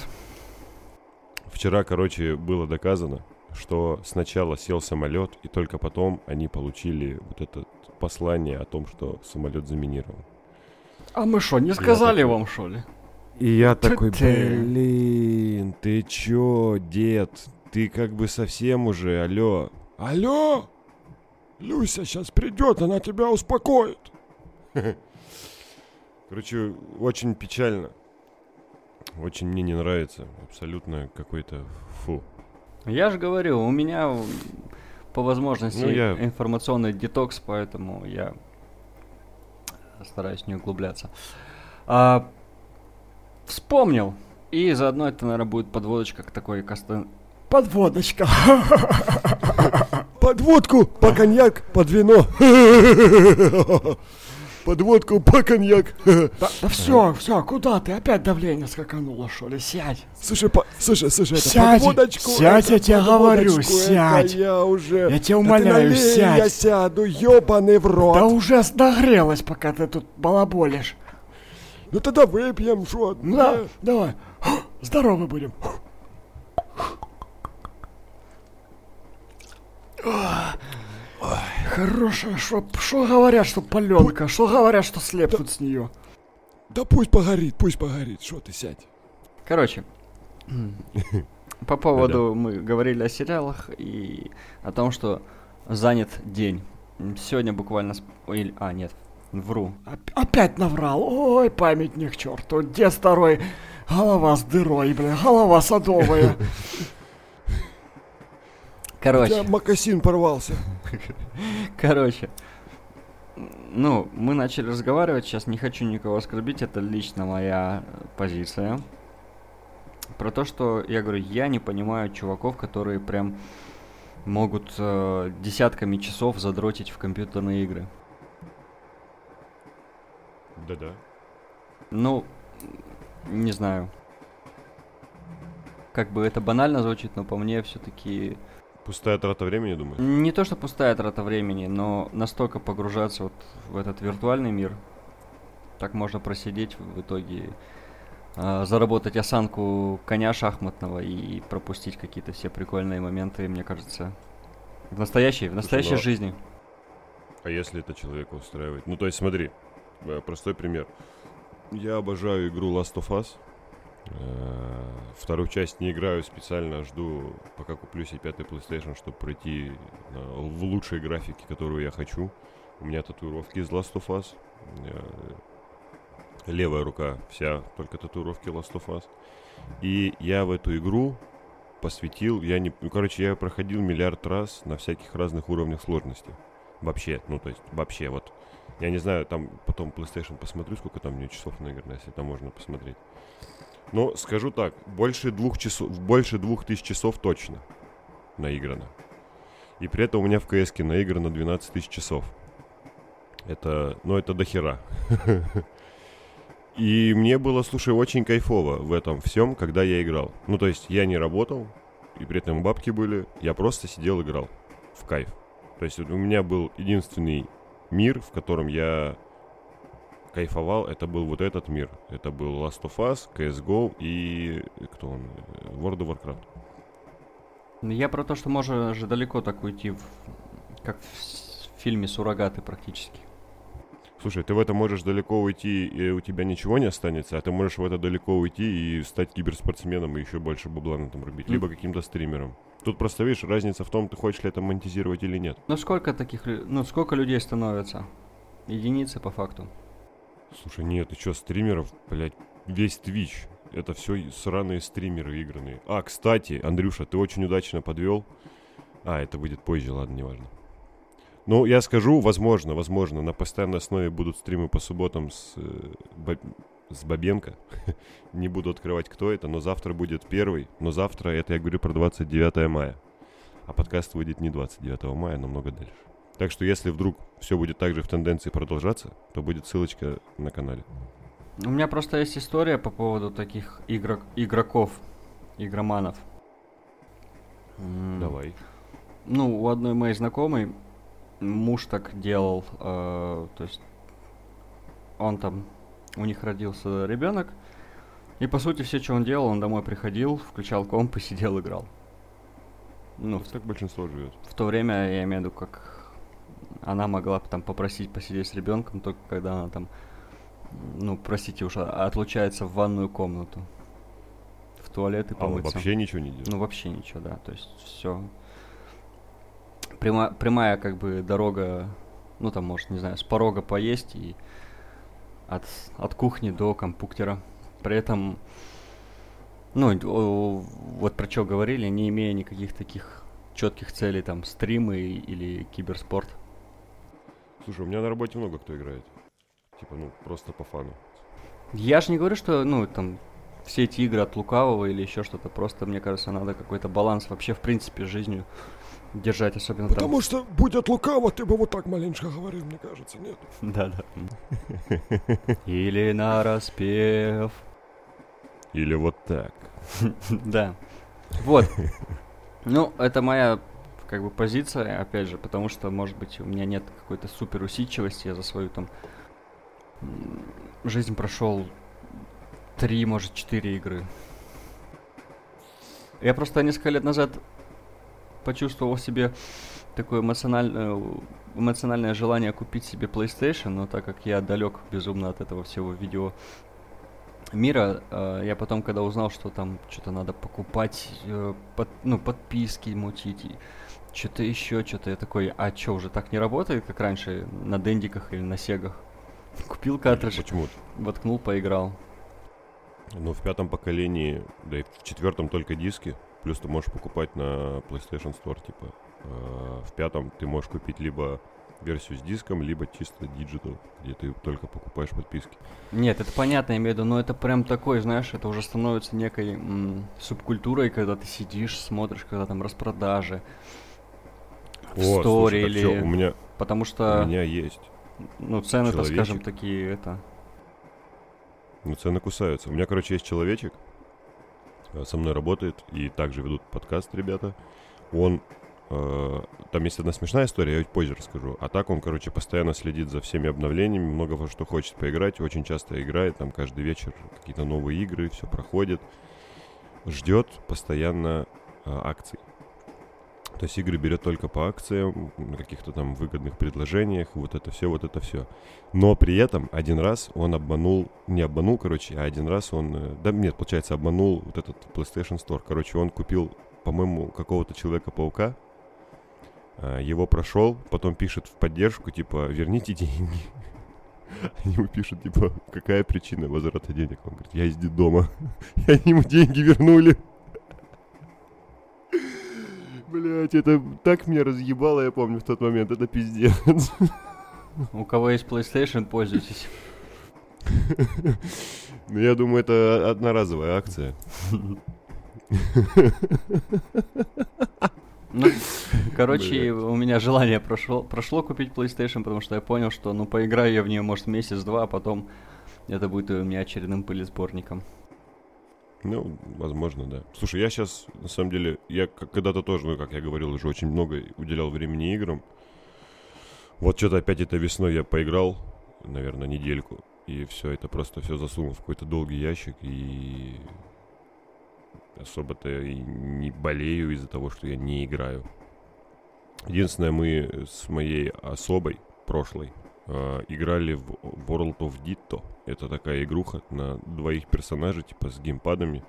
Вчера, короче, было доказано, что сначала сел самолет, и только потом они получили вот это послание о том, что самолет заминирован. А мы что, не сказали такой- вам, что ли? И я Ты- такой, блин, ты чё, дед? Ты как бы совсем уже, алло. Алло? Люся сейчас придет, она тебя успокоит. Короче, очень печально. Очень мне не нравится. Абсолютно какой-то фу. Я же говорю, у меня по возможности Ну, я- информационный детокс, поэтому я стараюсь не углубляться. А, вспомнил. И заодно это, наверное, будет подводочка к такой кастен... Подводочка. Под водку, по коньяк, под вино. Под водку, по коньяк. Да, все, все, куда ты? Опять давление скакануло, что ли? Сядь. Слушай, по, слушай, слушай, это Сядь, подводочку, сядь, это я тебе говорю, подводочку, это сядь. я уже... Я тебя Да умоляю, налей, сядь. я сяду, ёбаный в рот. Да уже нагрелась, пока ты тут балаболишь. Ну тогда выпьем, что? Ну да, давай. Здоровы будем. Ой, Хорошая, что, говорят, что паленка, что говорят, что слепнут с нее. Да пусть погорит, пусть погорит, что ты сядь. Короче, по поводу мы говорили о сериалах и о том, что занят день. Сегодня буквально... ой, а, нет, вру. Оп- Опять наврал. Ой, памятник черту. Дед старой, голова с дырой, бля, голова садовая. Короче, макасин порвался. короче. Ну, мы начали разговаривать, сейчас не хочу никого оскорбить, это лично моя позиция. Про то, что я говорю, я не понимаю чуваков, которые прям могут э, десятками часов задротить в компьютерные игры. Да-да. Ну, не знаю. Как бы это банально звучит, но по мне все-таки Пустая трата времени, думаю. не то, что пустая трата времени, но настолько погружаться вот в этот виртуальный мир, так можно просидеть в итоге, а, заработать осанку коня шахматного и пропустить какие-то все прикольные моменты, мне кажется, в настоящей, в настоящей ну, жизни. А если это человека устраивает? Ну, то есть, смотри, э, простой пример. Я обожаю игру Last of Us. Э, Вторую часть не играю специально, жду, пока куплю себе пятый PlayStation, чтобы пройти э, в лучшей графике, которую я хочу. У меня татуировки из Last of Us. Э, Левая рука вся, только татуировки Last of Us. И я в эту игру посвятил, я не, ну, короче, я проходил миллиард раз на всяких разных уровнях сложности. Вообще, ну, то есть, вообще, вот. Я не знаю, там потом PlayStation посмотрю, сколько там у часов наиграно, если там можно посмотреть. Но скажу так, больше двух часов, больше двух тысяч часов точно наиграно. И при этом у меня в КС наиграно 12 тысяч часов. Это, ну, это дохера. И мне было, слушай, очень кайфово в этом всем, когда я играл. Ну, то есть я не работал, и при этом бабки были, я просто сидел играл в кайф. То есть у меня был единственный мир, в котором я кайфовал, это был вот этот мир. Это был Last of Us, CSGO и кто он? World of Warcraft. Ну, Я про то, что можно же далеко так уйти, в, как в фильме «Суррогаты» практически. Слушай, ты в это можешь далеко уйти, и у тебя ничего не останется, а ты можешь в это далеко уйти и стать киберспортсменом и еще больше бабла на этом рубить, М. либо каким-то стримером. Тут просто, видишь, разница в том, ты хочешь ли это монетизировать или нет. Ну сколько таких, ну сколько людей становится? Единицы по факту. Слушай, нет, ты что, стримеров, блядь, весь Twitch. это все сраные стримеры игранные. А, кстати, Андрюша, ты очень удачно подвел. А, это выйдет позже, ладно, неважно. Ну, я скажу, возможно, возможно, на постоянной основе будут стримы по субботам с, э, Бо- с Бабенко. Не буду открывать, кто это, но завтра будет первый. Но завтра, это я говорю про 29 мая. А подкаст выйдет не 29 мая, а намного дальше. Так что, если вдруг все будет так же в тенденции продолжаться, то будет ссылочка на канале. У меня просто есть история по поводу таких игрок, игроков, игроманов. Давай. Ну, у одной моей знакомой муж так делал, э, то есть он там, у них родился ребенок, и по сути все, что он делал, он домой приходил, включал комп и сидел, играл. Ну, в, Так большинство живет. в то время, я имею в виду, как она могла там попросить посидеть с ребенком, только когда она там, ну, простите уж, а- отлучается в ванную комнату. В туалет и А помыться. вообще ничего не делает. Ну, вообще ничего, да. То есть все. Пряма, прямая, как бы, дорога, ну, там, может, не знаю, с порога поесть и от, от кухни до компьютера. При этом, ну, вот про что говорили, не имея никаких таких четких целей, там, стримы или киберспорт. Слушай, у меня на работе много кто играет. Типа, ну, просто по фану. Я же не говорю, что, ну, там, все эти игры от лукавого или еще что-то. Просто, мне кажется, надо какой-то баланс вообще, в принципе, с жизнью держать, особенно там. Потому что, будь от лукаво, ты бы вот так маленько говорил, мне кажется, нет? Да, да. Или на распев. Или вот так. Да. Вот. Ну, это моя как бы позиция, опять же, потому что, может быть, у меня нет какой-то супер усидчивости, я за свою там жизнь прошел три, может, четыре игры. Я просто несколько лет назад почувствовал себе такое эмоциональное, эмоциональное желание купить себе PlayStation, но так как я далек безумно от этого всего видео мира, э, я потом, когда узнал, что там что-то надо покупать, э, под- ну, подписки мутить, что-то еще, что-то я такой, а что, уже так не работает, как раньше на дендиках или на сегах? Купил картридж, Почему? воткнул, поиграл. Ну, в пятом поколении, да и в четвертом только диски. Плюс ты можешь покупать на PlayStation Store, типа. э, В пятом ты можешь купить либо версию с диском, либо чисто digital, где ты только покупаешь подписки. Нет, это понятно, я имею в виду, но это прям такой, знаешь, это уже становится некой м, субкультурой, когда ты сидишь, смотришь, когда там распродажи в О, store или... чё, у меня, Потому у что, меня есть. ну, цены-то, скажем, такие, это... Ну, цены кусаются. У меня, короче, есть человечек, э, со мной работает, и также ведут подкаст ребята. Он, э, там есть одна смешная история, я чуть позже расскажу. А так он, короче, постоянно следит за всеми обновлениями, много во что хочет поиграть, очень часто играет, там каждый вечер какие-то новые игры, все проходит. Ждет постоянно э, акций. То есть игры берет только по акциям, на каких-то там выгодных предложениях, вот это все, вот это все. Но при этом один раз он обманул, не обманул, короче, а один раз он, э, да нет, получается, обманул вот этот PlayStation Store. Короче, он купил, по-моему, какого-то Человека-паука, а, его прошел, потом пишет в поддержку, типа, верните деньги. Они ему пишут, типа, какая причина возврата денег? Он говорит, я из дома. И они ему деньги вернули. Блять, это так меня разъебало, я помню в тот момент, это пиздец. У кого есть PlayStation, пользуйтесь. Ну, я думаю, это одноразовая акция. Ну, короче, у меня желание прошло, прошло купить PlayStation, потому что я понял, что, ну, поиграю я в нее, может, месяц-два, а потом это будет у меня очередным пылесборником. Ну, возможно, да. Слушай, я сейчас, на самом деле, я когда-то тоже, ну, как я говорил, уже очень много уделял времени играм. Вот что-то опять этой весной я поиграл, наверное, недельку. И все, это просто все засунул в какой-то долгий ящик. И особо-то и не болею из-за того, что я не играю. Единственное, мы с моей особой прошлой э, играли в World of Ditto. Это такая игруха на двоих персонажей, типа с геймпадами.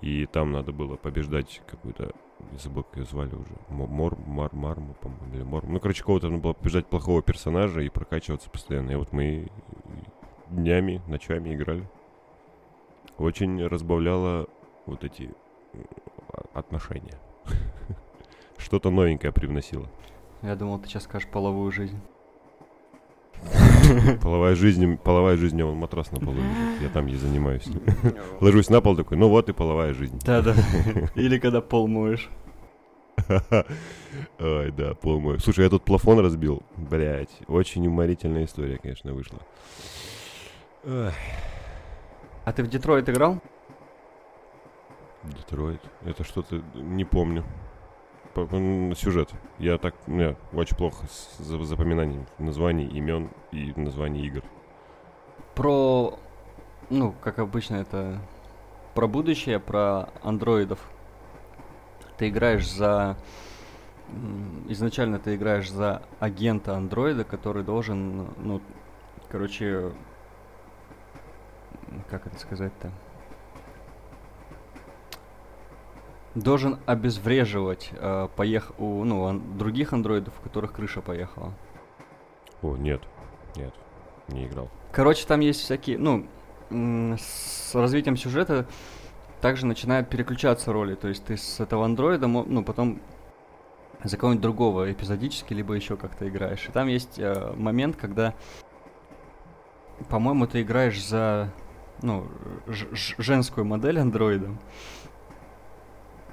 И там надо было побеждать какую-то, я забыл, как ее звали уже, Мо- Мор, Мар, Марму, по-моему, или Мор. Ну, короче, кого-то надо было побеждать плохого персонажа и прокачиваться постоянно. И вот мы днями, ночами играли. очень разбавляла вот эти м, а- отношения. Что-то новенькое привносило. Я думал, ты сейчас скажешь половую жизнь. Половая жизнь, половая жизнь, вон матрас на полу лежит, я там ей занимаюсь. Ложусь на пол такой, ну вот и половая жизнь. Да-да. Или когда пол моешь. Ой, да, пол мой. Слушай, я тут плафон разбил. Блять, очень уморительная история, конечно, вышла. Ой, А ты в Детройт играл? Детройт. Это что-то не помню. Сюжет. Я так, у меня очень плохо с за- запоминанием названий, имен и названий игр. Про, ну, как обычно, это про будущее, про андроидов. Ты играешь за... Изначально ты играешь за агента андроида, который должен, ну, короче, как это сказать-то? Должен обезвреживать э, поех... у, ну, ан- других андроидов, у которых крыша поехала. О, нет, нет, не играл. Короче, там есть всякие, ну, с развитием сюжета также начинают переключаться роли. То есть ты с этого андроида, ну, потом за кого-нибудь другого эпизодически, либо еще как-то играешь. И там есть э, момент, когда, по-моему, ты играешь за, ну, женскую модель андроида.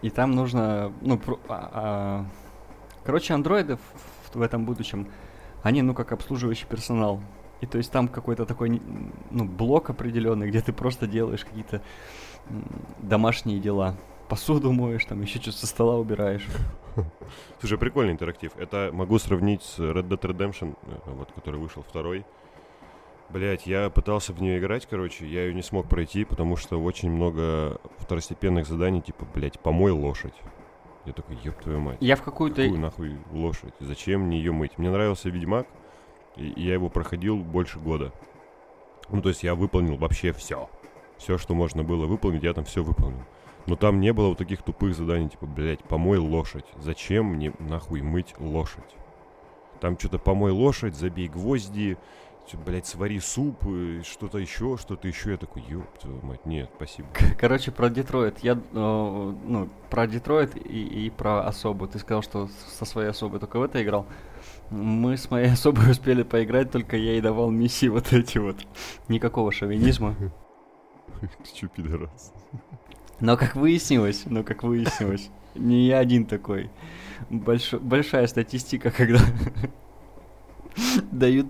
И там нужно, ну, про- а- а, короче, андроиды в, в этом будущем, они, ну, как обслуживающий персонал. И то есть там какой-то такой, ну, блок определенный, где ты просто делаешь какие-то домашние дела. Посуду моешь, там еще что-то со стола убираешь. Слушай, прикольный интерактив. Это могу сравнить с Red Dead Redemption, э, вот, который вышел второй. Блять, я пытался в нее играть, короче, я ее не смог пройти, потому что очень много второстепенных заданий, типа, блять, помой лошадь. Я такой, ёб твою мать. Я в какую-то... Какую нахуй лошадь? Зачем мне ее мыть? Мне нравился Ведьмак, и я его проходил больше года. Ну, то есть я выполнил вообще все. Все, что можно было выполнить, я там все выполнил. Но там не было вот таких тупых заданий, типа, блядь, помой лошадь. Зачем мне нахуй мыть лошадь? Там что-то помой лошадь, забей гвозди, блядь, свари суп, э, что-то еще, что-то еще. Я такой, ёб твою мать, нет, спасибо. Короче, про Детройт. Я, э, ну, про Детройт и, и про особу. Ты сказал, что со своей особой только в это играл. Мы с моей особой успели поиграть, только я ей давал миссии вот эти вот. Никакого шовинизма. Ты чё, пидорас? Но как выяснилось, но как выяснилось, не я один такой. Большая статистика, когда дают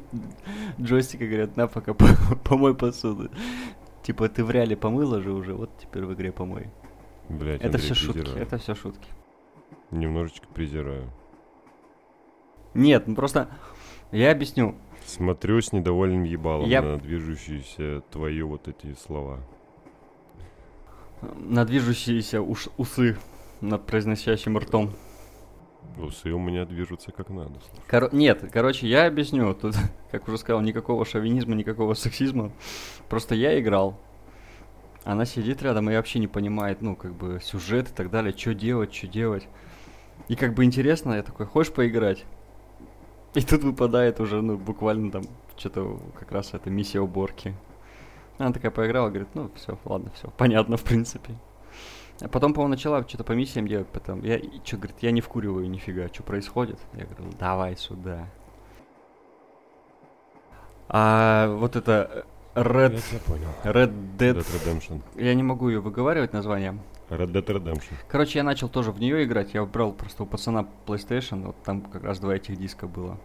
джойстик и говорят, на пока по- помой посуду. Типа ты в реале помыла же уже, вот теперь в игре помой. Блядь, Это все шутки, это все шутки. Немножечко презираю. Нет, ну просто я объясню. Смотрю с недовольным ебалом Я- на движущиеся твои вот эти слова. На движущиеся уш- усы над произносящим ртом. Усы у меня движутся как надо. Коро- Нет, короче, я объясню. Тут, как уже сказал, никакого шовинизма, никакого сексизма. Просто я играл. Она сидит рядом и вообще не понимает, ну, как бы, сюжет и так далее, что делать, что делать. И как бы интересно, я такой, хочешь поиграть? И тут выпадает уже, ну, буквально там, что-то как раз это миссия уборки. Она такая поиграла, говорит, ну, все, ладно, все, понятно, в принципе. А потом, по-моему, начала что-то по миссиям делать, потом, я, что, говорит, я не вкуриваю нифига, что происходит? Я говорю, давай сюда. А вот это э, Red, Я тебя понял. Red Dead, Dead Redemption. я не могу ее выговаривать название. Red Dead Redemption. Короче, я начал тоже в нее играть. Я брал просто у пацана PlayStation, вот там как раз два этих диска было.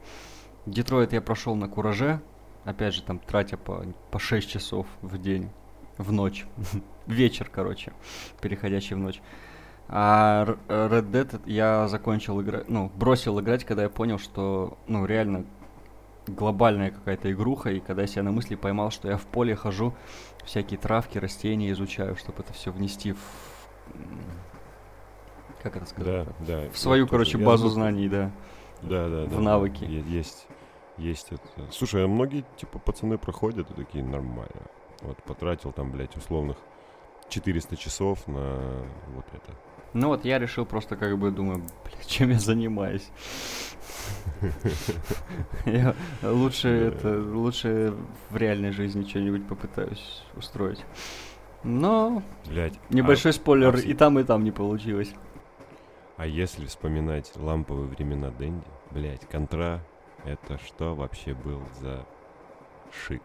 Детройт я прошел на кураже, опять же, там тратя по, по 6 часов в день, в ночь. Вечер, короче, переходящий в ночь. А Red Dead я закончил играть, ну, бросил играть, когда я понял, что, ну, реально глобальная какая-то игруха, и когда я себя на мысли поймал, что я в поле хожу, всякие травки, растения изучаю, чтобы это все внести в... Как это сказать? Да, да. В свою, короче, базу забыл. знаний, да. Да, да, да. в навыки. Есть, есть это. Слушай, а многие, типа, пацаны проходят и такие, нормально. Вот, потратил там, блядь, условных 400 часов на вот это. Ну вот я решил просто как бы думаю, блядь, чем я занимаюсь. Я лучше это, лучше в реальной жизни что-нибудь попытаюсь устроить. Но Блять. небольшой спойлер, а и там, и там не получилось. А если вспоминать ламповые времена Дэнди, блять, контра, это что вообще был за шик?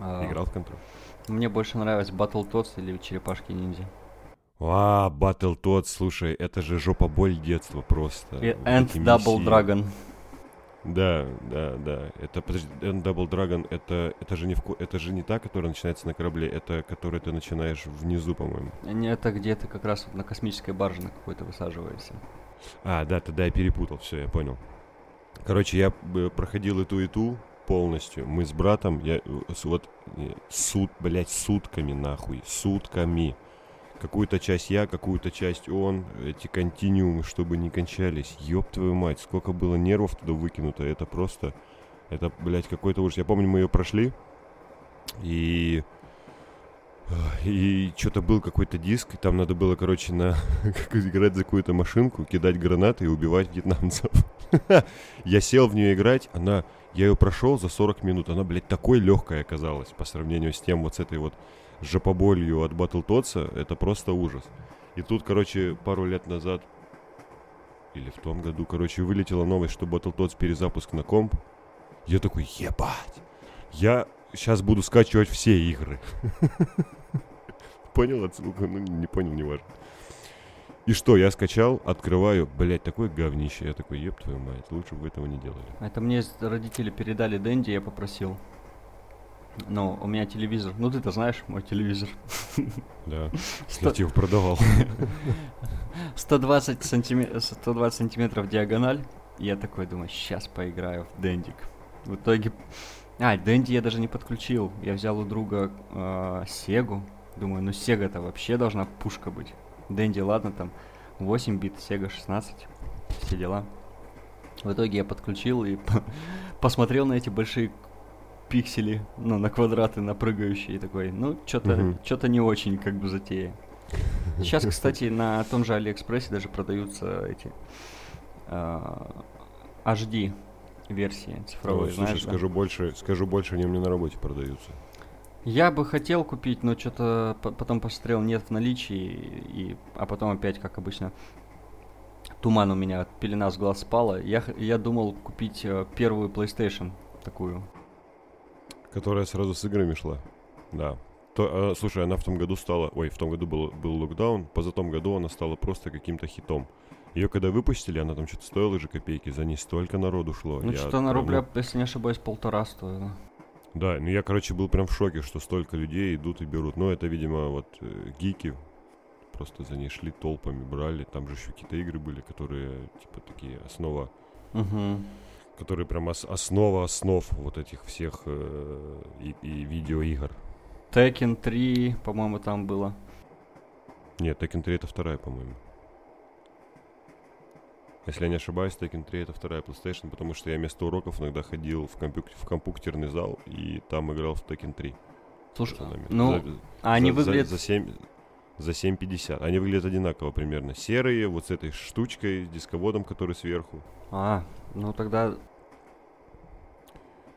А, Играл в контру? Мне больше нравилось Battletoads или Черепашки Ниндзя. А, Battle Toads, слушай, это же жопа боль детства просто. И эти Double. Dragon. Да, да, да. Это, подожди, End Double Dragon, это, это, же не в, это же не та, которая начинается на корабле, это которую ты начинаешь внизу, по-моему. Не, Это где ты как раз вот на космической барже на какой-то высаживаешься. А, да, тогда я перепутал, все, я понял. Короче, я э, проходил эту и ту полностью. Мы с братом, я э, вот э, суд, блядь, сутками нахуй, сутками. Какую-то часть я, какую-то часть он, эти континуумы, чтобы не кончались. Ёб твою мать, сколько было нервов туда выкинуто, это просто, это, блядь, какой-то ужас. Я помню, мы ее прошли, и и что-то был какой-то диск, и там надо было, короче, на как играть за какую-то машинку, кидать гранаты и убивать вьетнамцев. Я сел в нее играть, она, я ее прошел за 40 минут, она, блядь, такой легкая оказалась по сравнению с тем вот с этой вот жопоболью от Battletoads, это просто ужас. И тут, короче, пару лет назад, или в том году, короче, вылетела новость, что Battletoads перезапуск на комп. Я такой, ебать, я сейчас буду скачивать все игры. Понял отсылку? Ну, не понял, неважно. И что, я скачал, открываю, блять, такое говнище. Я такой, еб твою мать, лучше бы этого не делали. Это мне родители передали Дэнди, я попросил. Ну, у меня телевизор. Ну, ты-то знаешь мой телевизор. Да, я его продавал. 120, сантиме- 120 сантиметров диагональ. Я такой думаю, сейчас поиграю в Дендик. В итоге... А, Дэнди я даже не подключил. Я взял у друга э, Сегу. Думаю, ну Сега-то вообще должна пушка быть. Дэнди, ладно, там 8 бит, Сега 16. Все дела. В итоге я подключил и посмотрел на эти большие пиксели, ну, на квадраты, на прыгающие, такой, ну, что-то Мгм. что-то не очень, как бы, затея. Сейчас, кстати, на том же Алиэкспрессе даже продаются эти а, HD версии цифровые, Ой, слушай, знаешь, да? скажу больше, скажу больше, они меня на работе продаются. Я бы хотел купить, но что-то потом посмотрел, нет в наличии, и, а потом опять, как обычно, туман у меня, пелена с глаз спала. Я, я думал купить э, первую PlayStation такую. Которая сразу с играми шла. Да. То, а, слушай, она в том году стала... Ой, в том году был, был локдаун, позатом году она стала просто каким-то хитом. Ее когда выпустили, она там что-то стоила же копейки, за ней столько народу шло. Ну, что-то на прям, рубля, ну, если не ошибаюсь, полтора стоило. Да, ну я, короче, был прям в шоке, что столько людей идут и берут. Но это, видимо, вот э, гики просто за ней шли толпами, брали. Там же еще какие-то игры были, которые, типа, такие основа, Угу. которые прям ос- основа основ вот этих всех э, и, и видеоигр. Tekken 3, по-моему, там было. Нет, Tekken 3 это вторая, по-моему. Если я не ошибаюсь, Tekken 3 это вторая PlayStation, потому что я вместо уроков иногда ходил в, компьютер, в компьютерный зал и там играл в Tekken 3. Слушай, ну, За- а они за, за- выглядят... За, 7, за 7,50. Они выглядят одинаково примерно. Серые, вот с этой штучкой, с дисководом, который сверху. А, ну тогда...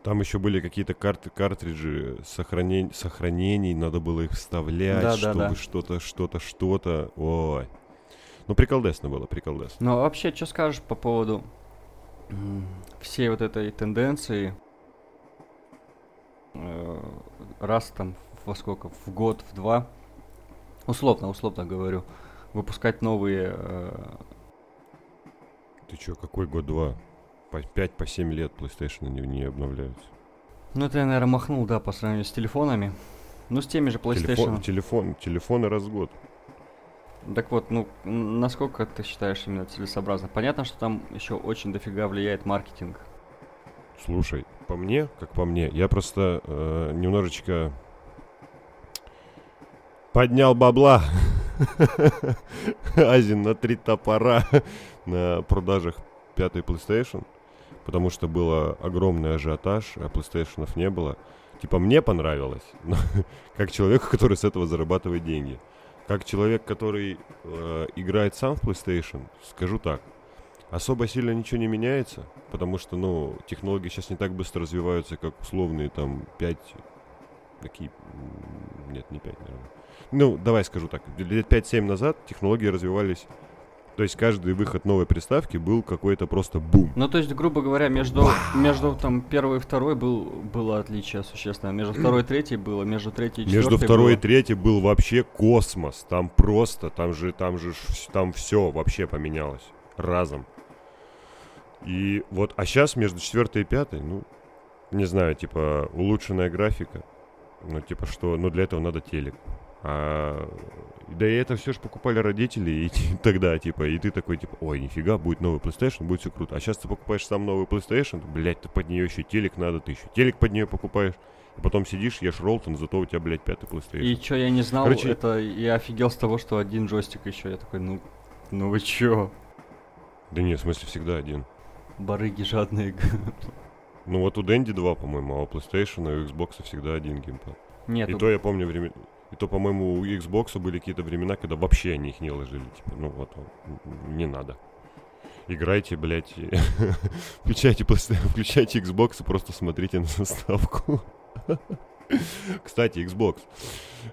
Там еще были какие-то карты, картриджи сохранень, сохранений, надо было их вставлять, Да, да, чтобы да. что-то, что-то, что-то. Ой. Ну, приколдесно было, приколдесно. Ну, а вообще, что скажешь по поводу всей вот этой тенденции? Э, Раз там во сколько? В год, в два? Условно, условно говорю. Выпускать новые... э, Ты чё, какой год-два? По 5, по 7 лет PlayStation не, не обновляются. Ну, это я, наверное, махнул, да, по сравнению с телефонами. Ну, с теми же PlayStation. Телефон, телефон, телефоны раз в год. Так вот, ну, насколько ты считаешь именно целесообразно? Понятно, что там еще очень дофига влияет маркетинг. Слушай, по мне, как по мне, я просто э, немножечко поднял бабла Азин на три топора на продажах пятой PlayStation, потому что было огромный ажиотаж, а PlayStation не было. Типа мне понравилось, но как человеку, который с этого зарабатывает деньги. Как человек, который э, играет сам в PlayStation, скажу так, особо сильно ничего не меняется, потому что, ну, технологии сейчас не так быстро развиваются, как условные там 5, какие, нет, не 5, наверное, ну, давай скажу так, лет 5-7 назад технологии развивались то есть каждый выход новой приставки был какой-то просто бум. Ну, то есть, грубо говоря, между, между там первой и второй был, было отличие существенное. Между второй и третьей было, между третьей и четвертой Между второй было. и третьей был вообще космос. Там просто, там же, там же, там все вообще поменялось разом. И вот, а сейчас между четвертой и пятой, ну, не знаю, типа улучшенная графика, ну типа что, ну для этого надо телек. А, да и это все же покупали родители и тогда, типа, и ты такой, типа, ой, нифига, будет новый PlayStation, будет все круто. А сейчас ты покупаешь сам новый PlayStation, блядь, ты под нее еще телек надо, ты еще телек под нее покупаешь. И потом сидишь, ешь роллтон, зато у тебя, блядь, пятый PlayStation. И что я не знал, Короче- это я офигел с того, что один джойстик еще. Я такой, ну, ну вы чё, Да нет, в смысле всегда один. барыги жадные. Ну вот у Дэнди два, по-моему, а у PlayStation и у Xbox всегда один геймпад. Нет, И то я помню время... И то, по-моему, у Xbox были какие-то времена, когда вообще они их не ложили. Типа, ну вот, не надо. Играйте, блядь, включайте, включайте Xbox и просто смотрите на заставку. Кстати, Xbox.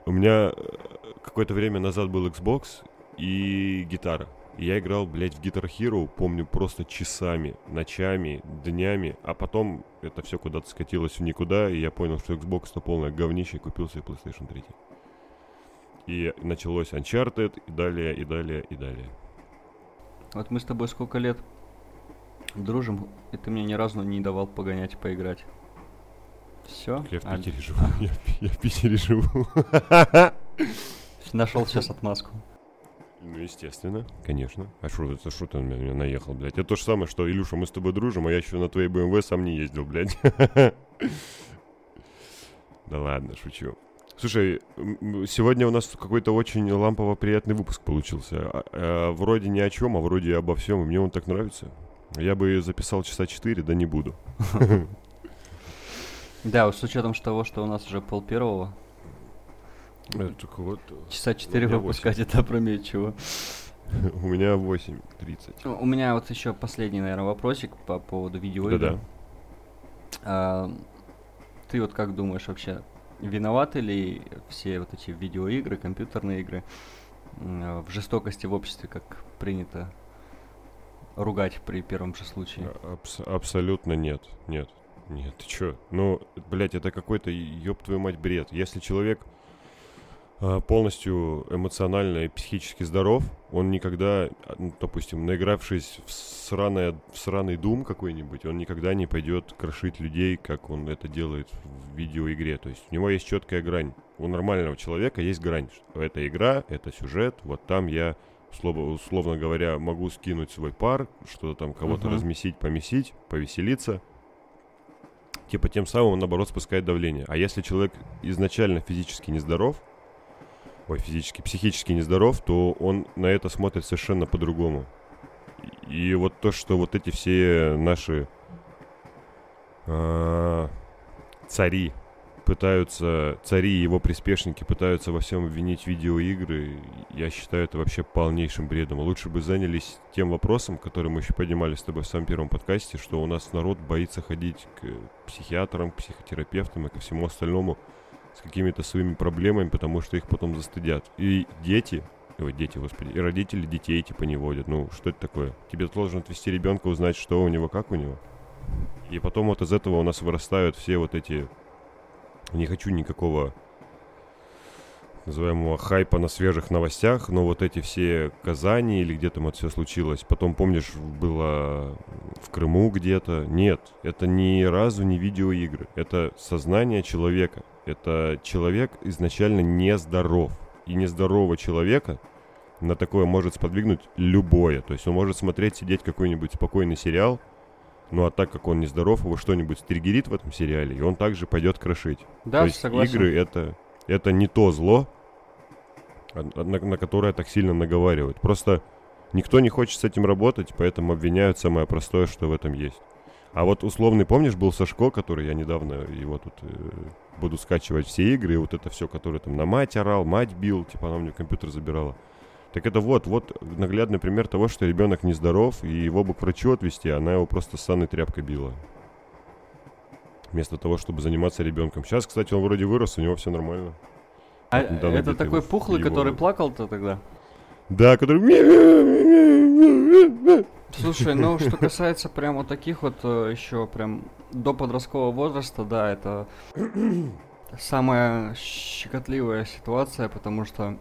У меня э, какое-то время назад был Xbox и гитара. Я играл, блядь, в Guitar Hero, помню, просто часами, ночами, днями. А потом это все куда-то скатилось в никуда, и я понял, что Xbox это полное говнище, и купил себе PlayStation 3. И началось Uncharted, и далее, и далее, и далее. вот мы с тобой сколько лет дружим, и ты мне ни разу не давал погонять и поиграть. Все? Я в Питере живу, я, я в Питере живу. Нашел сейчас отмазку. Ну, естественно, конечно. А что это, что ты на меня наехал, блядь? Это то же самое, что, Илюша, мы с тобой дружим, а я еще на твоей BMW сам не ездил, блядь. Да ладно, шучу. Слушай, сегодня у нас какой-то очень лампово приятный выпуск получился. А- а, Вроде ни о чем, а вроде обо всем, и мне он так нравится. Я бы записал часа 4, да не буду. Да, с учетом того, что у нас уже пол первого, Э, так вот, часа 4 меня выпускать это опрометчиво. у меня 8.30. У меня вот еще последний, наверное, вопросик по поводу видеоигр. Да-да. А, ты вот как думаешь вообще, виноваты ли все вот эти видеоигры, компьютерные игры в жестокости в обществе, как принято ругать при первом же случае? А- абс- абсолютно нет. Нет. Нет, ты чё? Ну, блядь, это какой-то, ёб твою мать, бред. Если человек полностью эмоционально и психически здоров, он никогда, а, ну, допустим, наигравшись в, сраное, в сраный дум какой-нибудь, он никогда не пойдет крошить людей, как он это делает в видеоигре. То есть у него есть четкая грань. У нормального человека есть грань. что Это игра, это сюжет, вот там я условно, условно говоря, могу скинуть свой пар, что-то там кого-то Мгм. размесить, помесить, повеселиться. Типа тем самым он, наоборот, спускает давление. А если человек изначально физически нездоров, ой, физически, психически нездоров, то он на это смотрит совершенно по-другому. И, вот то, что вот эти все наши а, цари пытаются, цари и его приспешники пытаются во всем обвинить видеоигры, я считаю это вообще полнейшим бредом. Лучше бы занялись тем вопросом, который мы еще поднимали с тобой в самом первом подкасте, что у нас народ боится ходить к психиатрам, к психотерапевтам и ко всему остальному с какими-то своими проблемами, потому что их потом застыдят. И дети, ой, дети, господи, и родители детей типа не водят. Ну, что это такое? Тебе должен отвести ребенка, узнать, что у него, как у него. И потом вот из этого у нас вырастают все вот эти... Не хочу никакого называемого хайпа на свежих новостях, но вот эти все Казани или где там это все случилось, потом, помнишь, было в Крыму где-то. Нет, это ни разу не видеоигры, это сознание человека. Это человек изначально нездоров. И нездорового человека на такое может сподвигнуть любое. То есть он может смотреть, сидеть какой-нибудь спокойный сериал, ну а так как он нездоров, его что-нибудь стригерит в этом сериале, и он также пойдет крошить. Да, То есть согласен. игры это, это не то зло, на, на которое так сильно наговаривают. Просто никто не хочет с этим работать, поэтому обвиняют самое простое, что в этом есть. А вот условный, помнишь, был Сашко, который я недавно его тут э, буду скачивать все игры, и вот это все, который там на мать орал, мать бил, типа она мне компьютер забирала. Так это вот, вот наглядный пример того, что ребенок нездоров, и его бы к врачу отвезти, а она его просто с санной тряпкой била. Вместо того, чтобы заниматься ребенком. Сейчас, кстати, он вроде вырос, у него все нормально. А недавно это такой его- пухлый, его- который плакал-то тогда? Да, который... Слушай, ну что касается прям вот таких вот еще прям до подросткового возраста, да, это самая щекотливая ситуация, потому что,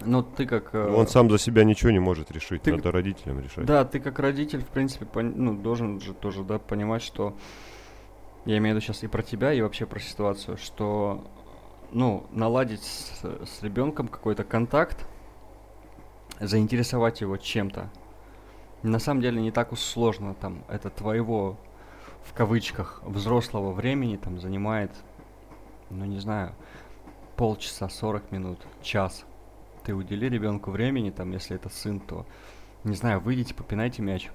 ну ты как... э, Он сам за себя ничего не может решить, Ты- надо родителям решать. Да, ты как родитель, в принципе, пон- ну, должен же тоже, да, понимать, что... Я имею в виду сейчас и про тебя, и вообще про ситуацию, что, ну, наладить с, с ребенком какой-то контакт, заинтересовать его чем-то, на самом деле не так уж сложно, там, это твоего, в кавычках, взрослого времени, там, занимает, ну, не знаю, полчаса, 40 минут, час. Ты удели ребенку времени, там, если это сын, то не знаю, выйдите, попинайте мяч.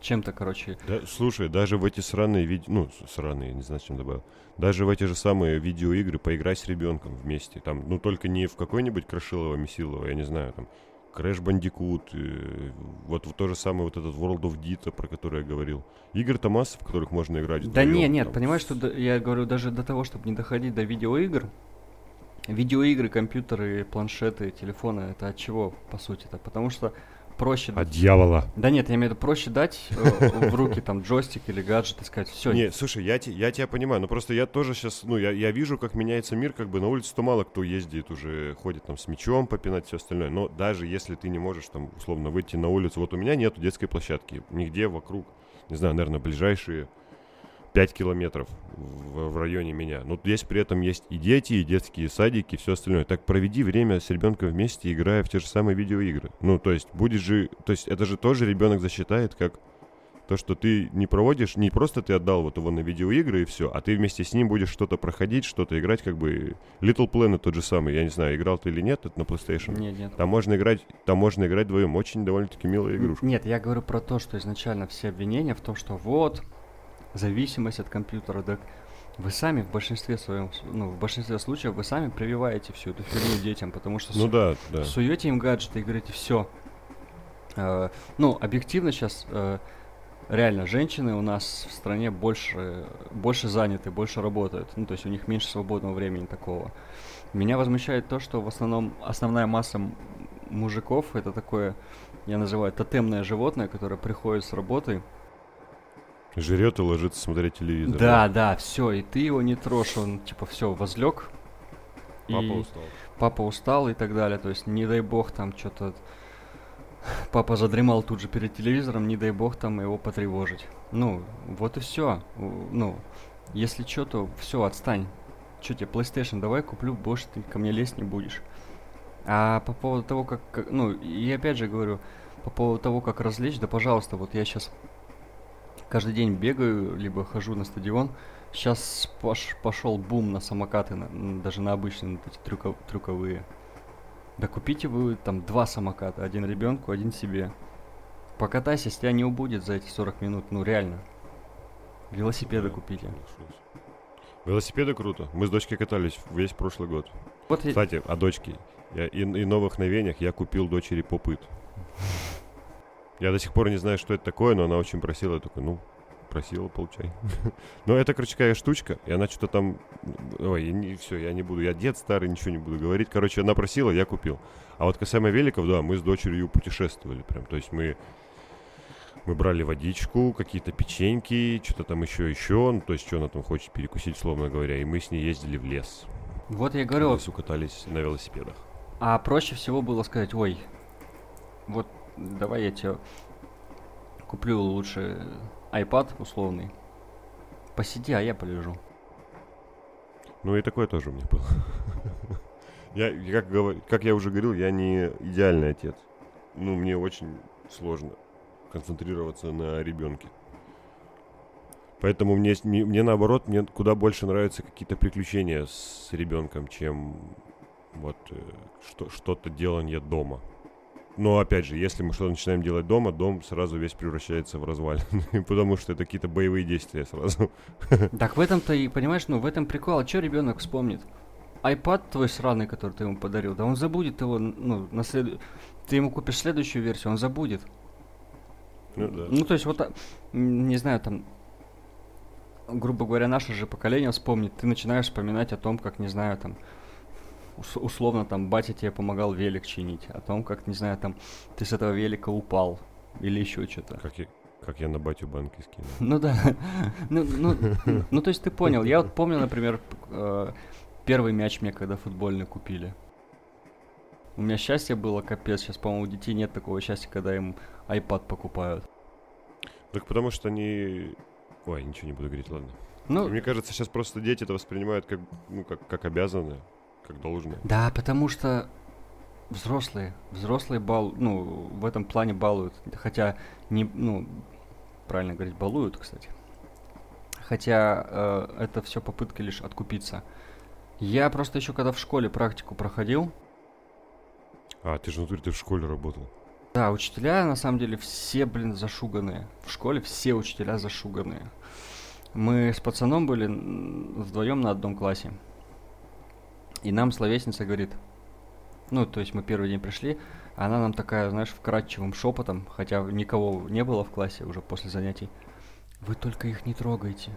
Чем-то, короче, Да, слушай, даже в эти сраные видео, ну, сраные, не знаю, чем добавил. Даже в эти же самые видеоигры поиграть с ребенком вместе. Там, ну, только не в какой-нибудь Крашилово, Месилово, я не знаю, там, Crash Bandicoot, э, вот, вот то же самое, вот этот World of Dita, про который я говорил. Игр-то масса, в которых можно играть. Да не, нет, там. понимаешь, что я говорю, даже до того, чтобы не доходить до видеоигр, видеоигры, компьютеры, планшеты, телефоны, это от чего, по сути то Потому что проще... От дьявола. Да нет, я имею в виду, проще дать э, в руки там джойстик или гаджет и сказать, все, Не, слушай, я, я тебя понимаю, но просто я тоже сейчас, ну, я, я вижу, как меняется мир, как бы на улице-то мало кто ездит уже, ходит там с мячом попинать, все остальное, но даже если ты не можешь там, условно, выйти на улицу, вот у меня нету детской площадки, нигде вокруг, не знаю, наверное, ближайшие 5 километров в, в районе меня, но здесь при этом есть и дети, и детские садики, и все остальное, так проведи время с ребенком вместе, играя в те же самые видеоигры, ну, то есть, будет же, то есть, это же тоже ребенок засчитает, как то, что ты не проводишь, не просто ты отдал вот его на видеоигры и все, а ты вместе с ним будешь что-то проходить, что-то играть, как бы Little Planet тот же самый, я не знаю, играл ты или нет, это на PlayStation. Нет, нет. Там можно играть, там можно играть вдвоем, очень довольно-таки милая игрушка. Нет, я говорю про то, что изначально все обвинения в том, что вот, зависимость от компьютера, да вы сами в большинстве своем, ну, в большинстве случаев вы сами прививаете всю эту фигню детям, потому что Ну су- да, да. суете им гаджеты и говорите, все. ну, объективно сейчас реально женщины у нас в стране больше, больше заняты, больше работают. Ну, то есть у них меньше свободного времени такого. Меня возмущает то, что в основном основная масса мужиков это такое, я называю тотемное животное, которое приходит с работы. Жрет и ложится смотреть телевизор. Да, да, все, и ты его не трожь, он типа все возлег. Папа и устал. папа устал и так далее. То есть, не дай бог, там что-то папа задремал тут же перед телевизором, не дай бог там его потревожить. Ну, вот и все. Ну, если что, то все, отстань. Че тебе, PlayStation давай куплю, больше ты ко мне лезть не будешь. А по поводу того, как, как- ну, и опять же говорю, по поводу того, как развлечь, да пожалуйста, вот я сейчас каждый день бегаю, либо хожу на стадион. Сейчас пошел бум на самокаты, на- даже на обычные, вот эти трюко- трюковые. Да купите вы там два самоката, один ребенку, один себе. Покатайся, если тебя не убудет за эти 40 минут, ну реально. Велосипеды Да, купите. Велосипеды круто. Мы с дочкой катались весь прошлый год. Вот я- Кстати, о дочке. Я, и, и новых новениях я купил дочери попыт. Я до сих пор не знаю, что это такое, но она очень просила. Я такой, ну, просила, получай. Но это, короче, какая штучка, и она что-то там... Ой, не, все, я не буду, я дед старый, ничего не буду говорить. Короче, она просила, я купил. А вот касаемо великов, да, мы с дочерью путешествовали прям. То есть мы... Мы брали водичку, какие-то печеньки, что-то там еще, еще, ну, то есть, что она там хочет перекусить, условно говоря, и мы с ней ездили в лес. Вот я В говорю, лесу катались на велосипедах. а проще всего было сказать, ой, вот давай я тебе куплю лучше iPad условный. Посиди, а я полежу. Ну и такое тоже у меня было. Я, как, как я уже говорил, я не идеальный отец. Ну, мне очень сложно концентрироваться на ребенке. Поэтому мне, мне наоборот, мне куда больше нравятся какие-то приключения с ребенком, чем вот э, что, что-то делание дома. Но опять же, если мы что-то начинаем делать дома, дом сразу весь превращается в развалины, потому что это какие-то боевые действия сразу. Так в этом-то и, понимаешь, ну в этом прикол, а что ребенок вспомнит? iPad твой сраный, который ты ему подарил, да он забудет его, ну, на след... Ты ему купишь следующую версию, он забудет. Ну да. Ну, то есть, вот, а, не знаю, там, грубо говоря, наше же поколение вспомнит, ты начинаешь вспоминать о том, как, не знаю, там, условно, там, батя тебе помогал велик чинить, о том, как, не знаю, там, ты с этого велика упал, или еще что-то. Как я, как я на батю банки скинул. Ну да. Ну, ну, ну, ну, то есть ты понял. Я вот помню, например, э, первый мяч мне когда футбольный купили. У меня счастье было капец. Сейчас, по-моему, у детей нет такого счастья, когда им iPad покупают. Так потому что они... Ой, ничего не буду говорить, ладно. Ну, Мне кажется, сейчас просто дети это воспринимают как, ну, как, как обязанное, как должное. да, потому что взрослые, взрослые бал, ну, в этом плане балуют. Хотя не, ну, правильно говорить, балуют, кстати. Хотя э, это все попытки лишь откупиться. Я просто еще когда в школе практику проходил, А, ты же внутри ты в школе работал. Да, учителя на самом деле все, блин, зашуганные. В школе все учителя зашуганные. Мы с пацаном были вдвоем на одном классе. И нам словесница говорит, ну, то есть мы первый день пришли, она нам такая, знаешь, вкрадчивым шепотом, хотя никого не было в классе уже после занятий. Вы только их не трогайте.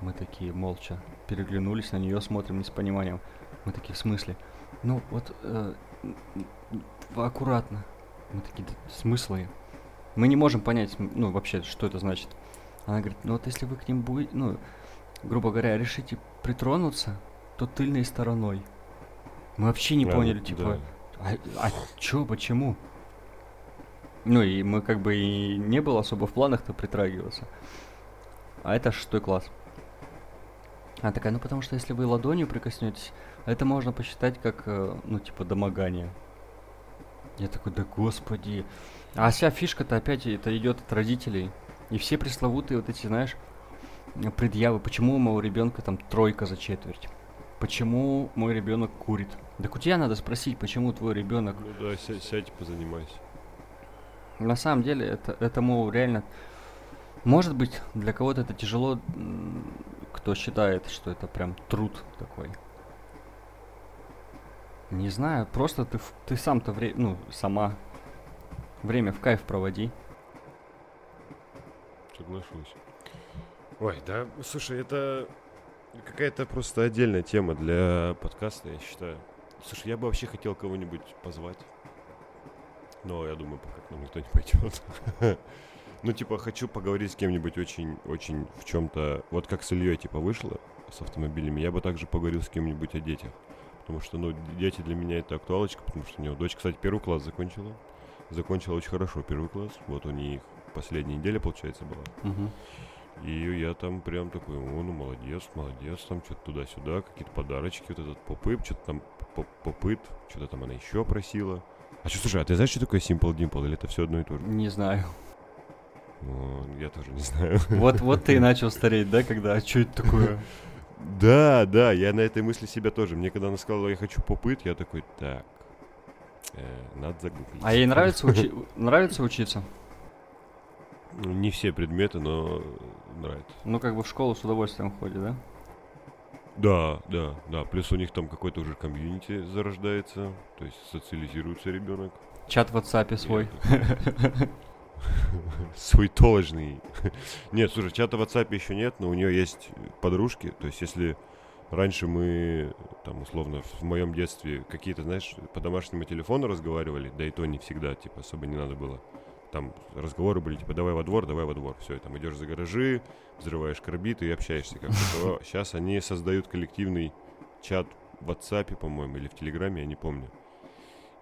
Мы такие молча переглянулись на нее, смотрим не с пониманием. Мы такие, в смысле? Ну, вот э, аккуратно. Мы такие, «Да смыслы? Мы не можем понять, ну, вообще, что это значит. Она говорит, ну вот если вы к ним будете, ну, грубо говоря, решите притронуться, то тыльной стороной. Мы вообще не А, поняли, да. типа, а, а чё, почему? Ну и мы как бы и не было особо в планах-то притрагиваться. А это шестой класс. Она такая, ну потому что если вы ладонью прикоснетесь, это можно посчитать как, э, ну типа, домогание. Я такой, да господи. А вся фишка-то опять это идет от родителей. И все пресловутые вот эти, знаешь, предъявы. Почему у моего ребенка там тройка за четверть? Почему мой ребенок курит? Так у тебя надо спросить, почему твой ребенок Ну да, ся- сядь, позанимайся. на самом деле, это, это мол, реально... Может быть, для кого-то это тяжело, кто считает, что это прям труд такой. Не знаю, просто ты, ты сам-то, вре- ну, сама время в кайф проводи. Соглашусь. Ой, да, слушай, это какая-то просто отдельная тема для подкаста, я считаю. Слушай, я бы вообще хотел кого-нибудь позвать. Но я думаю, пока к нам никто не пойдет. Ну, типа, хочу поговорить с кем-нибудь очень, очень в чем-то. Вот как с Ильей, типа, вышло с автомобилями, я бы также поговорил с кем-нибудь о детях. Потому что, ну, дети для меня это актуалочка, потому что у него дочь, кстати, первый класс закончила. Закончила очень хорошо первый класс. Вот у них последняя неделя, получается, была. Мгм. И я там прям такой, о, ну молодец, молодец, там что-то туда-сюда, какие-то подарочки, вот этот попыт, что-то там поп- попыт, что-то там она еще просила. А что, слушай, а ты знаешь, что такое Simple Dimple, или это все одно и то же? Не знаю. О, я тоже не знаю. Вот, вот ты и начал стареть, да, когда, а что это такое? Да, да, я на этой мысли себя тоже. Мне когда она сказала, я хочу попыт, я такой, так, э, надо загуглить. А ей нравится, учи- нравится учиться? Ну, Не все предметы, но нравится. Ну, как бы в школу с удовольствием ходит, да? Да, да, да. Плюс у них там какой-то уже комьюнити зарождается, то есть социализируется ребенок. Чат в WhatsApp свой. Свой толожный. Нет, слушай, чата в WhatsApp еще нет, но у нее есть подружки. То есть, если раньше мы, там, условно, в моем детстве какие-то, знаешь, по домашнему телефону разговаривали, да и то не всегда, типа, особо не надо было. Там разговоры были, типа, давай во двор, давай во двор. Все, там идешь за гаражи, взрываешь карбиты и общаешься как-то. Сейчас они создают коллективный чат в WhatsApp, по-моему, или в Телеграме, я не помню.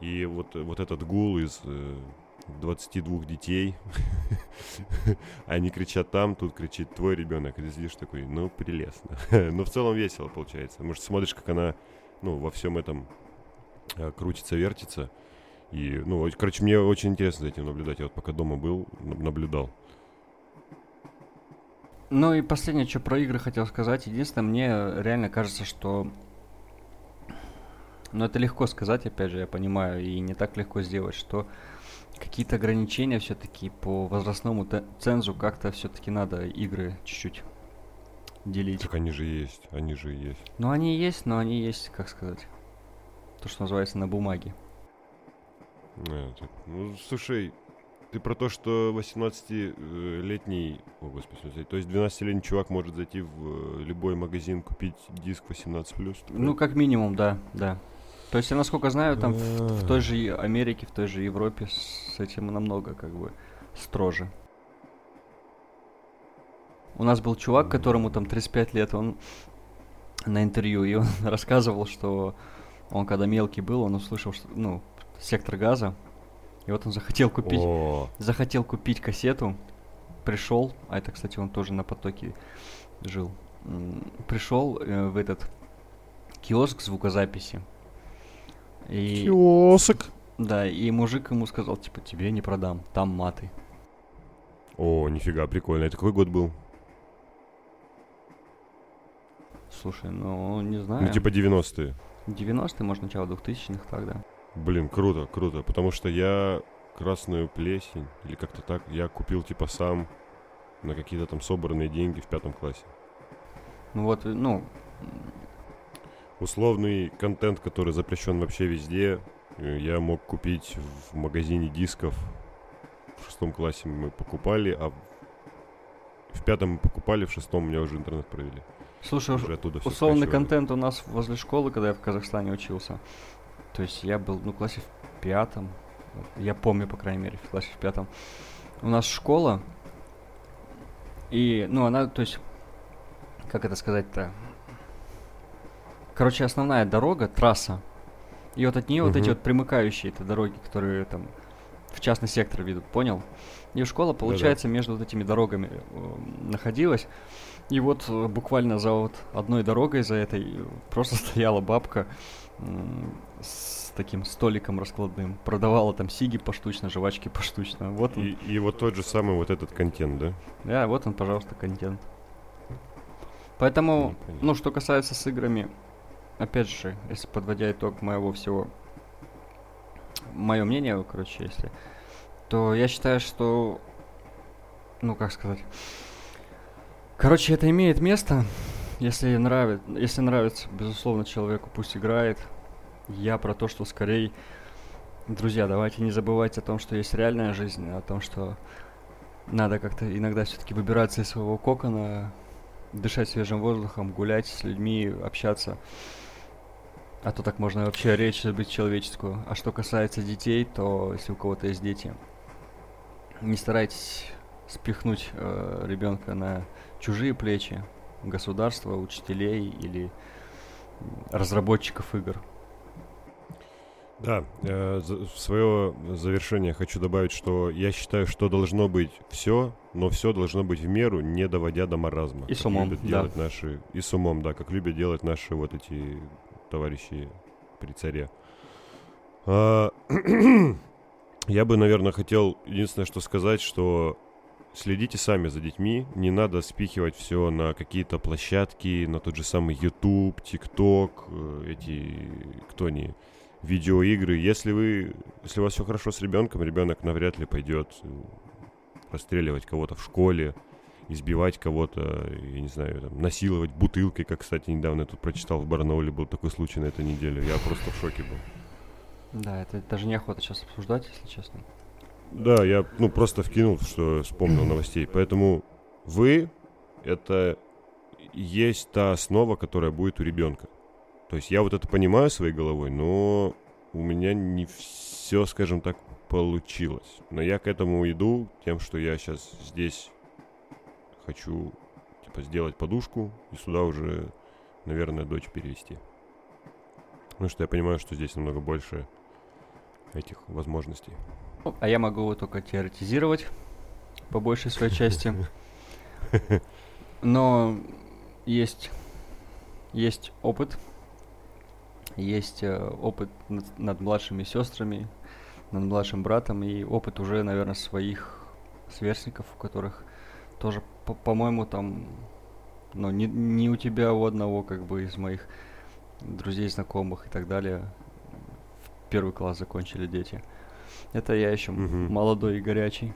И вот, вот этот гул из э, 22 детей, они кричат там, тут кричит твой ребенок, и ты сидишь такой, ну, прелестно. Но в целом весело получается. Может, смотришь, как она, ну, во всем этом э, крутится, вертится. И, ну, короче, мне очень интересно за этим наблюдать. Я вот пока дома был, наблюдал. Ну и последнее, что про игры хотел сказать. Единственное, мне реально кажется, что... Ну это легко сказать, опять же, я понимаю, и не так легко сделать, что какие-то ограничения все-таки по возрастному цензу как-то все-таки надо игры чуть-чуть делить. Так они же есть, они же есть. Ну они есть, но они есть, как сказать, то, что называется на бумаге. Э, Ну, слушай, Ты про то, что 18-летний, о господи, то есть 12-летний чувак может зайти в э, любой магазин, купить диск 18+. Ну, как минимум, да, да. То есть, я насколько знаю, там в, в той же Америке, в той же Европе с этим намного как бы строже. У нас был чувак, которому там 35 лет, он на интервью, и он рассказывал, что он когда мелкий был, он услышал, что, ну, сектор газа, и вот он захотел купить, О, захотел купить кассету, пришел, а это, кстати, он тоже на потоке жил, пришел э, в этот киоск звукозаписи. И, киоск. да, и мужик ему сказал, типа, тебе не продам, там маты. О, нифига, прикольно. Это какой год был? Слушай, ну, не знаю. Ну, типа 90-е. 90-е, может, начало 2000-х тогда. Блин, круто, круто. Потому что я красную плесень, или как-то так, я купил типа сам на какие-то там собранные деньги в пятом классе. Ну вот, ну, Условный контент, который запрещен вообще везде, э, я мог купить в магазине дисков. В шестом классе мы покупали, а в пятом мы покупали, в шестом у меня уже интернет провели. слушай, уж Уже условный скачивали. контент у нас возле школы, когда я в Казахстане учился. То есть я был, ну, в классе в пятом. Я помню, по крайней мере, в классе в пятом. У нас школа. И, ну, она, то есть, как это сказать-то? Короче, основная дорога, трасса. И вот от нее вот эти вот примыкающие это дороги, которые там в частный сектор ведут, понял? И школа, получается, между вот этими дорогами э, находилась. И вот э, буквально за вот одной дорогой, за этой, э, просто стояла бабка с таким столиком раскладным. Продавала там сиги поштучно, жвачки поштучно. Вот он, И, и вот тот же самый вот этот контент, да? да, вот он, пожалуйста, контент. Поэтому, Ну, ну, что касается с играми, опять же, если подводя итог моего всего, мое мнение, короче, если, то я считаю, что, ну, как сказать, короче, это имеет место, если нравится, если нравится, безусловно, человеку, пусть играет. Я про то, что скорее, друзья, давайте не забывать о том, что есть реальная жизнь, о том, что надо как-то иногда все-таки выбираться из своего кокона, дышать свежим воздухом, гулять с людьми, общаться. А то так можно вообще речь забыть человеческую. А что касается детей, то если у кого-то есть дети, не старайтесь спихнуть ребенка на чужие плечи, государства, учителей или разработчиков игр. Да, э, в свое завершение хочу добавить, что я считаю, что должно быть все, но все должно быть в меру, не доводя до маразма. И с умом, любят да. делать наши и с умом, да, как любят делать наши вот эти товарищи при царе. А, Я бы, наверное, хотел единственное, что сказать, что следите сами за детьми, не надо спихивать все на какие-то площадки, на тот же самый YouTube, TikTok, э, эти, кто они, видеоигры. Если вы, если у вас все хорошо с ребенком, ребенок навряд ли пойдет э, расстреливать кого-то в школе, избивать кого-то, я не знаю, там, насиловать бутылкой, как, кстати, недавно я тут прочитал в Барнауле, был такой случай на этой неделе. Я просто в шоке был. Да, это даже неохота сейчас обсуждать, если честно. Да, я ну просто вкинул, что вспомнил новостей. Поэтому вы это есть та основа, которая будет у ребенка. То есть я вот это понимаю своей головой, но у меня не все, скажем так, получилось. Но я к этому иду тем, что я сейчас здесь хочу типа сделать подушку и сюда уже, наверное, дочь перевести. Потому что я понимаю, что здесь намного больше этих возможностей. А я могу только теоретизировать по большей своей части. Но есть, есть опыт. Есть э, опыт над, над младшими сестрами, над младшим братом и опыт уже, наверное, своих сверстников, у которых тоже, по- по-моему, там, ну, не, не у тебя, а у одного, как бы, из моих друзей, знакомых и так далее, в первый класс закончили дети. Это я еще Мгм. молодой и горячий.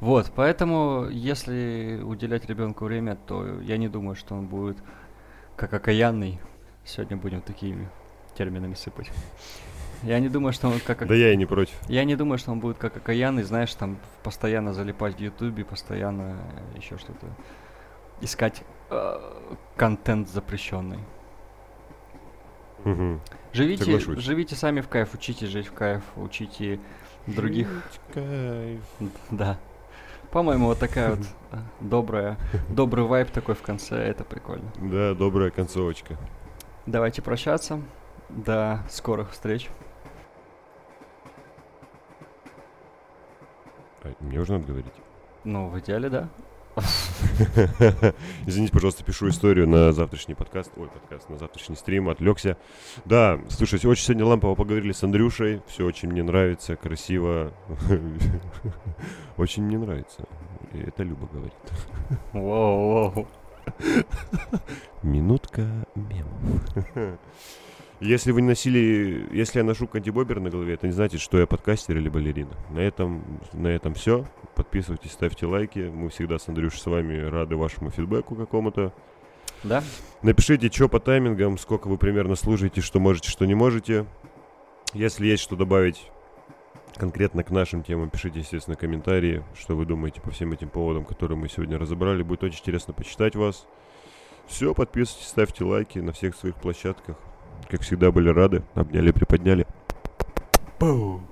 Вот, поэтому, если уделять ребенку время, то я не думаю, что он будет как окаянный. Сегодня будем такими терминами сыпать. Я не думаю, что он как... Да я и не против. Я не думаю, что он будет как окаянный, знаешь, там постоянно залипать в Ютубе, постоянно еще что-то искать э, контент запрещенный. Мгм. Живите, Соглашусь. живите сами в кайф, учите жить в кайф, учите других. Кайф. Да. По-моему, вот такая вот э, добрая, добрый вайб такой в конце, это прикольно. Да, добрая концовочка. Давайте прощаться. До скорых встреч. А, мне уже надо говорить. Ну, в идеале, да. Извините, пожалуйста, пишу историю на завтрашний подкаст. Ой, подкаст, на завтрашний стрим, отвлекся. Да, слушайте, очень сегодня лампово поговорили с Андрюшей. Все очень мне нравится, красиво. Очень мне нравится. И это Люба говорит. Воу-воу. Минутка мемов. Если вы не носили, если я ношу кантибобер на голове, это не значит, что я подкастер или балерина. На этом, на этом все. Подписывайтесь, ставьте лайки. Мы всегда с Андрюшей с вами рады вашему фидбэку какому-то. Да? Напишите, что по таймингам, сколько вы примерно служите, что можете, что не можете. Если есть что добавить конкретно к нашим темам, пишите, естественно, комментарии, что вы думаете по всем этим поводам, которые мы сегодня разобрали. Будет очень интересно почитать вас. Все, подписывайтесь, ставьте лайки на всех своих площадках. Как всегда, были рады. Обняли, приподняли. Пу.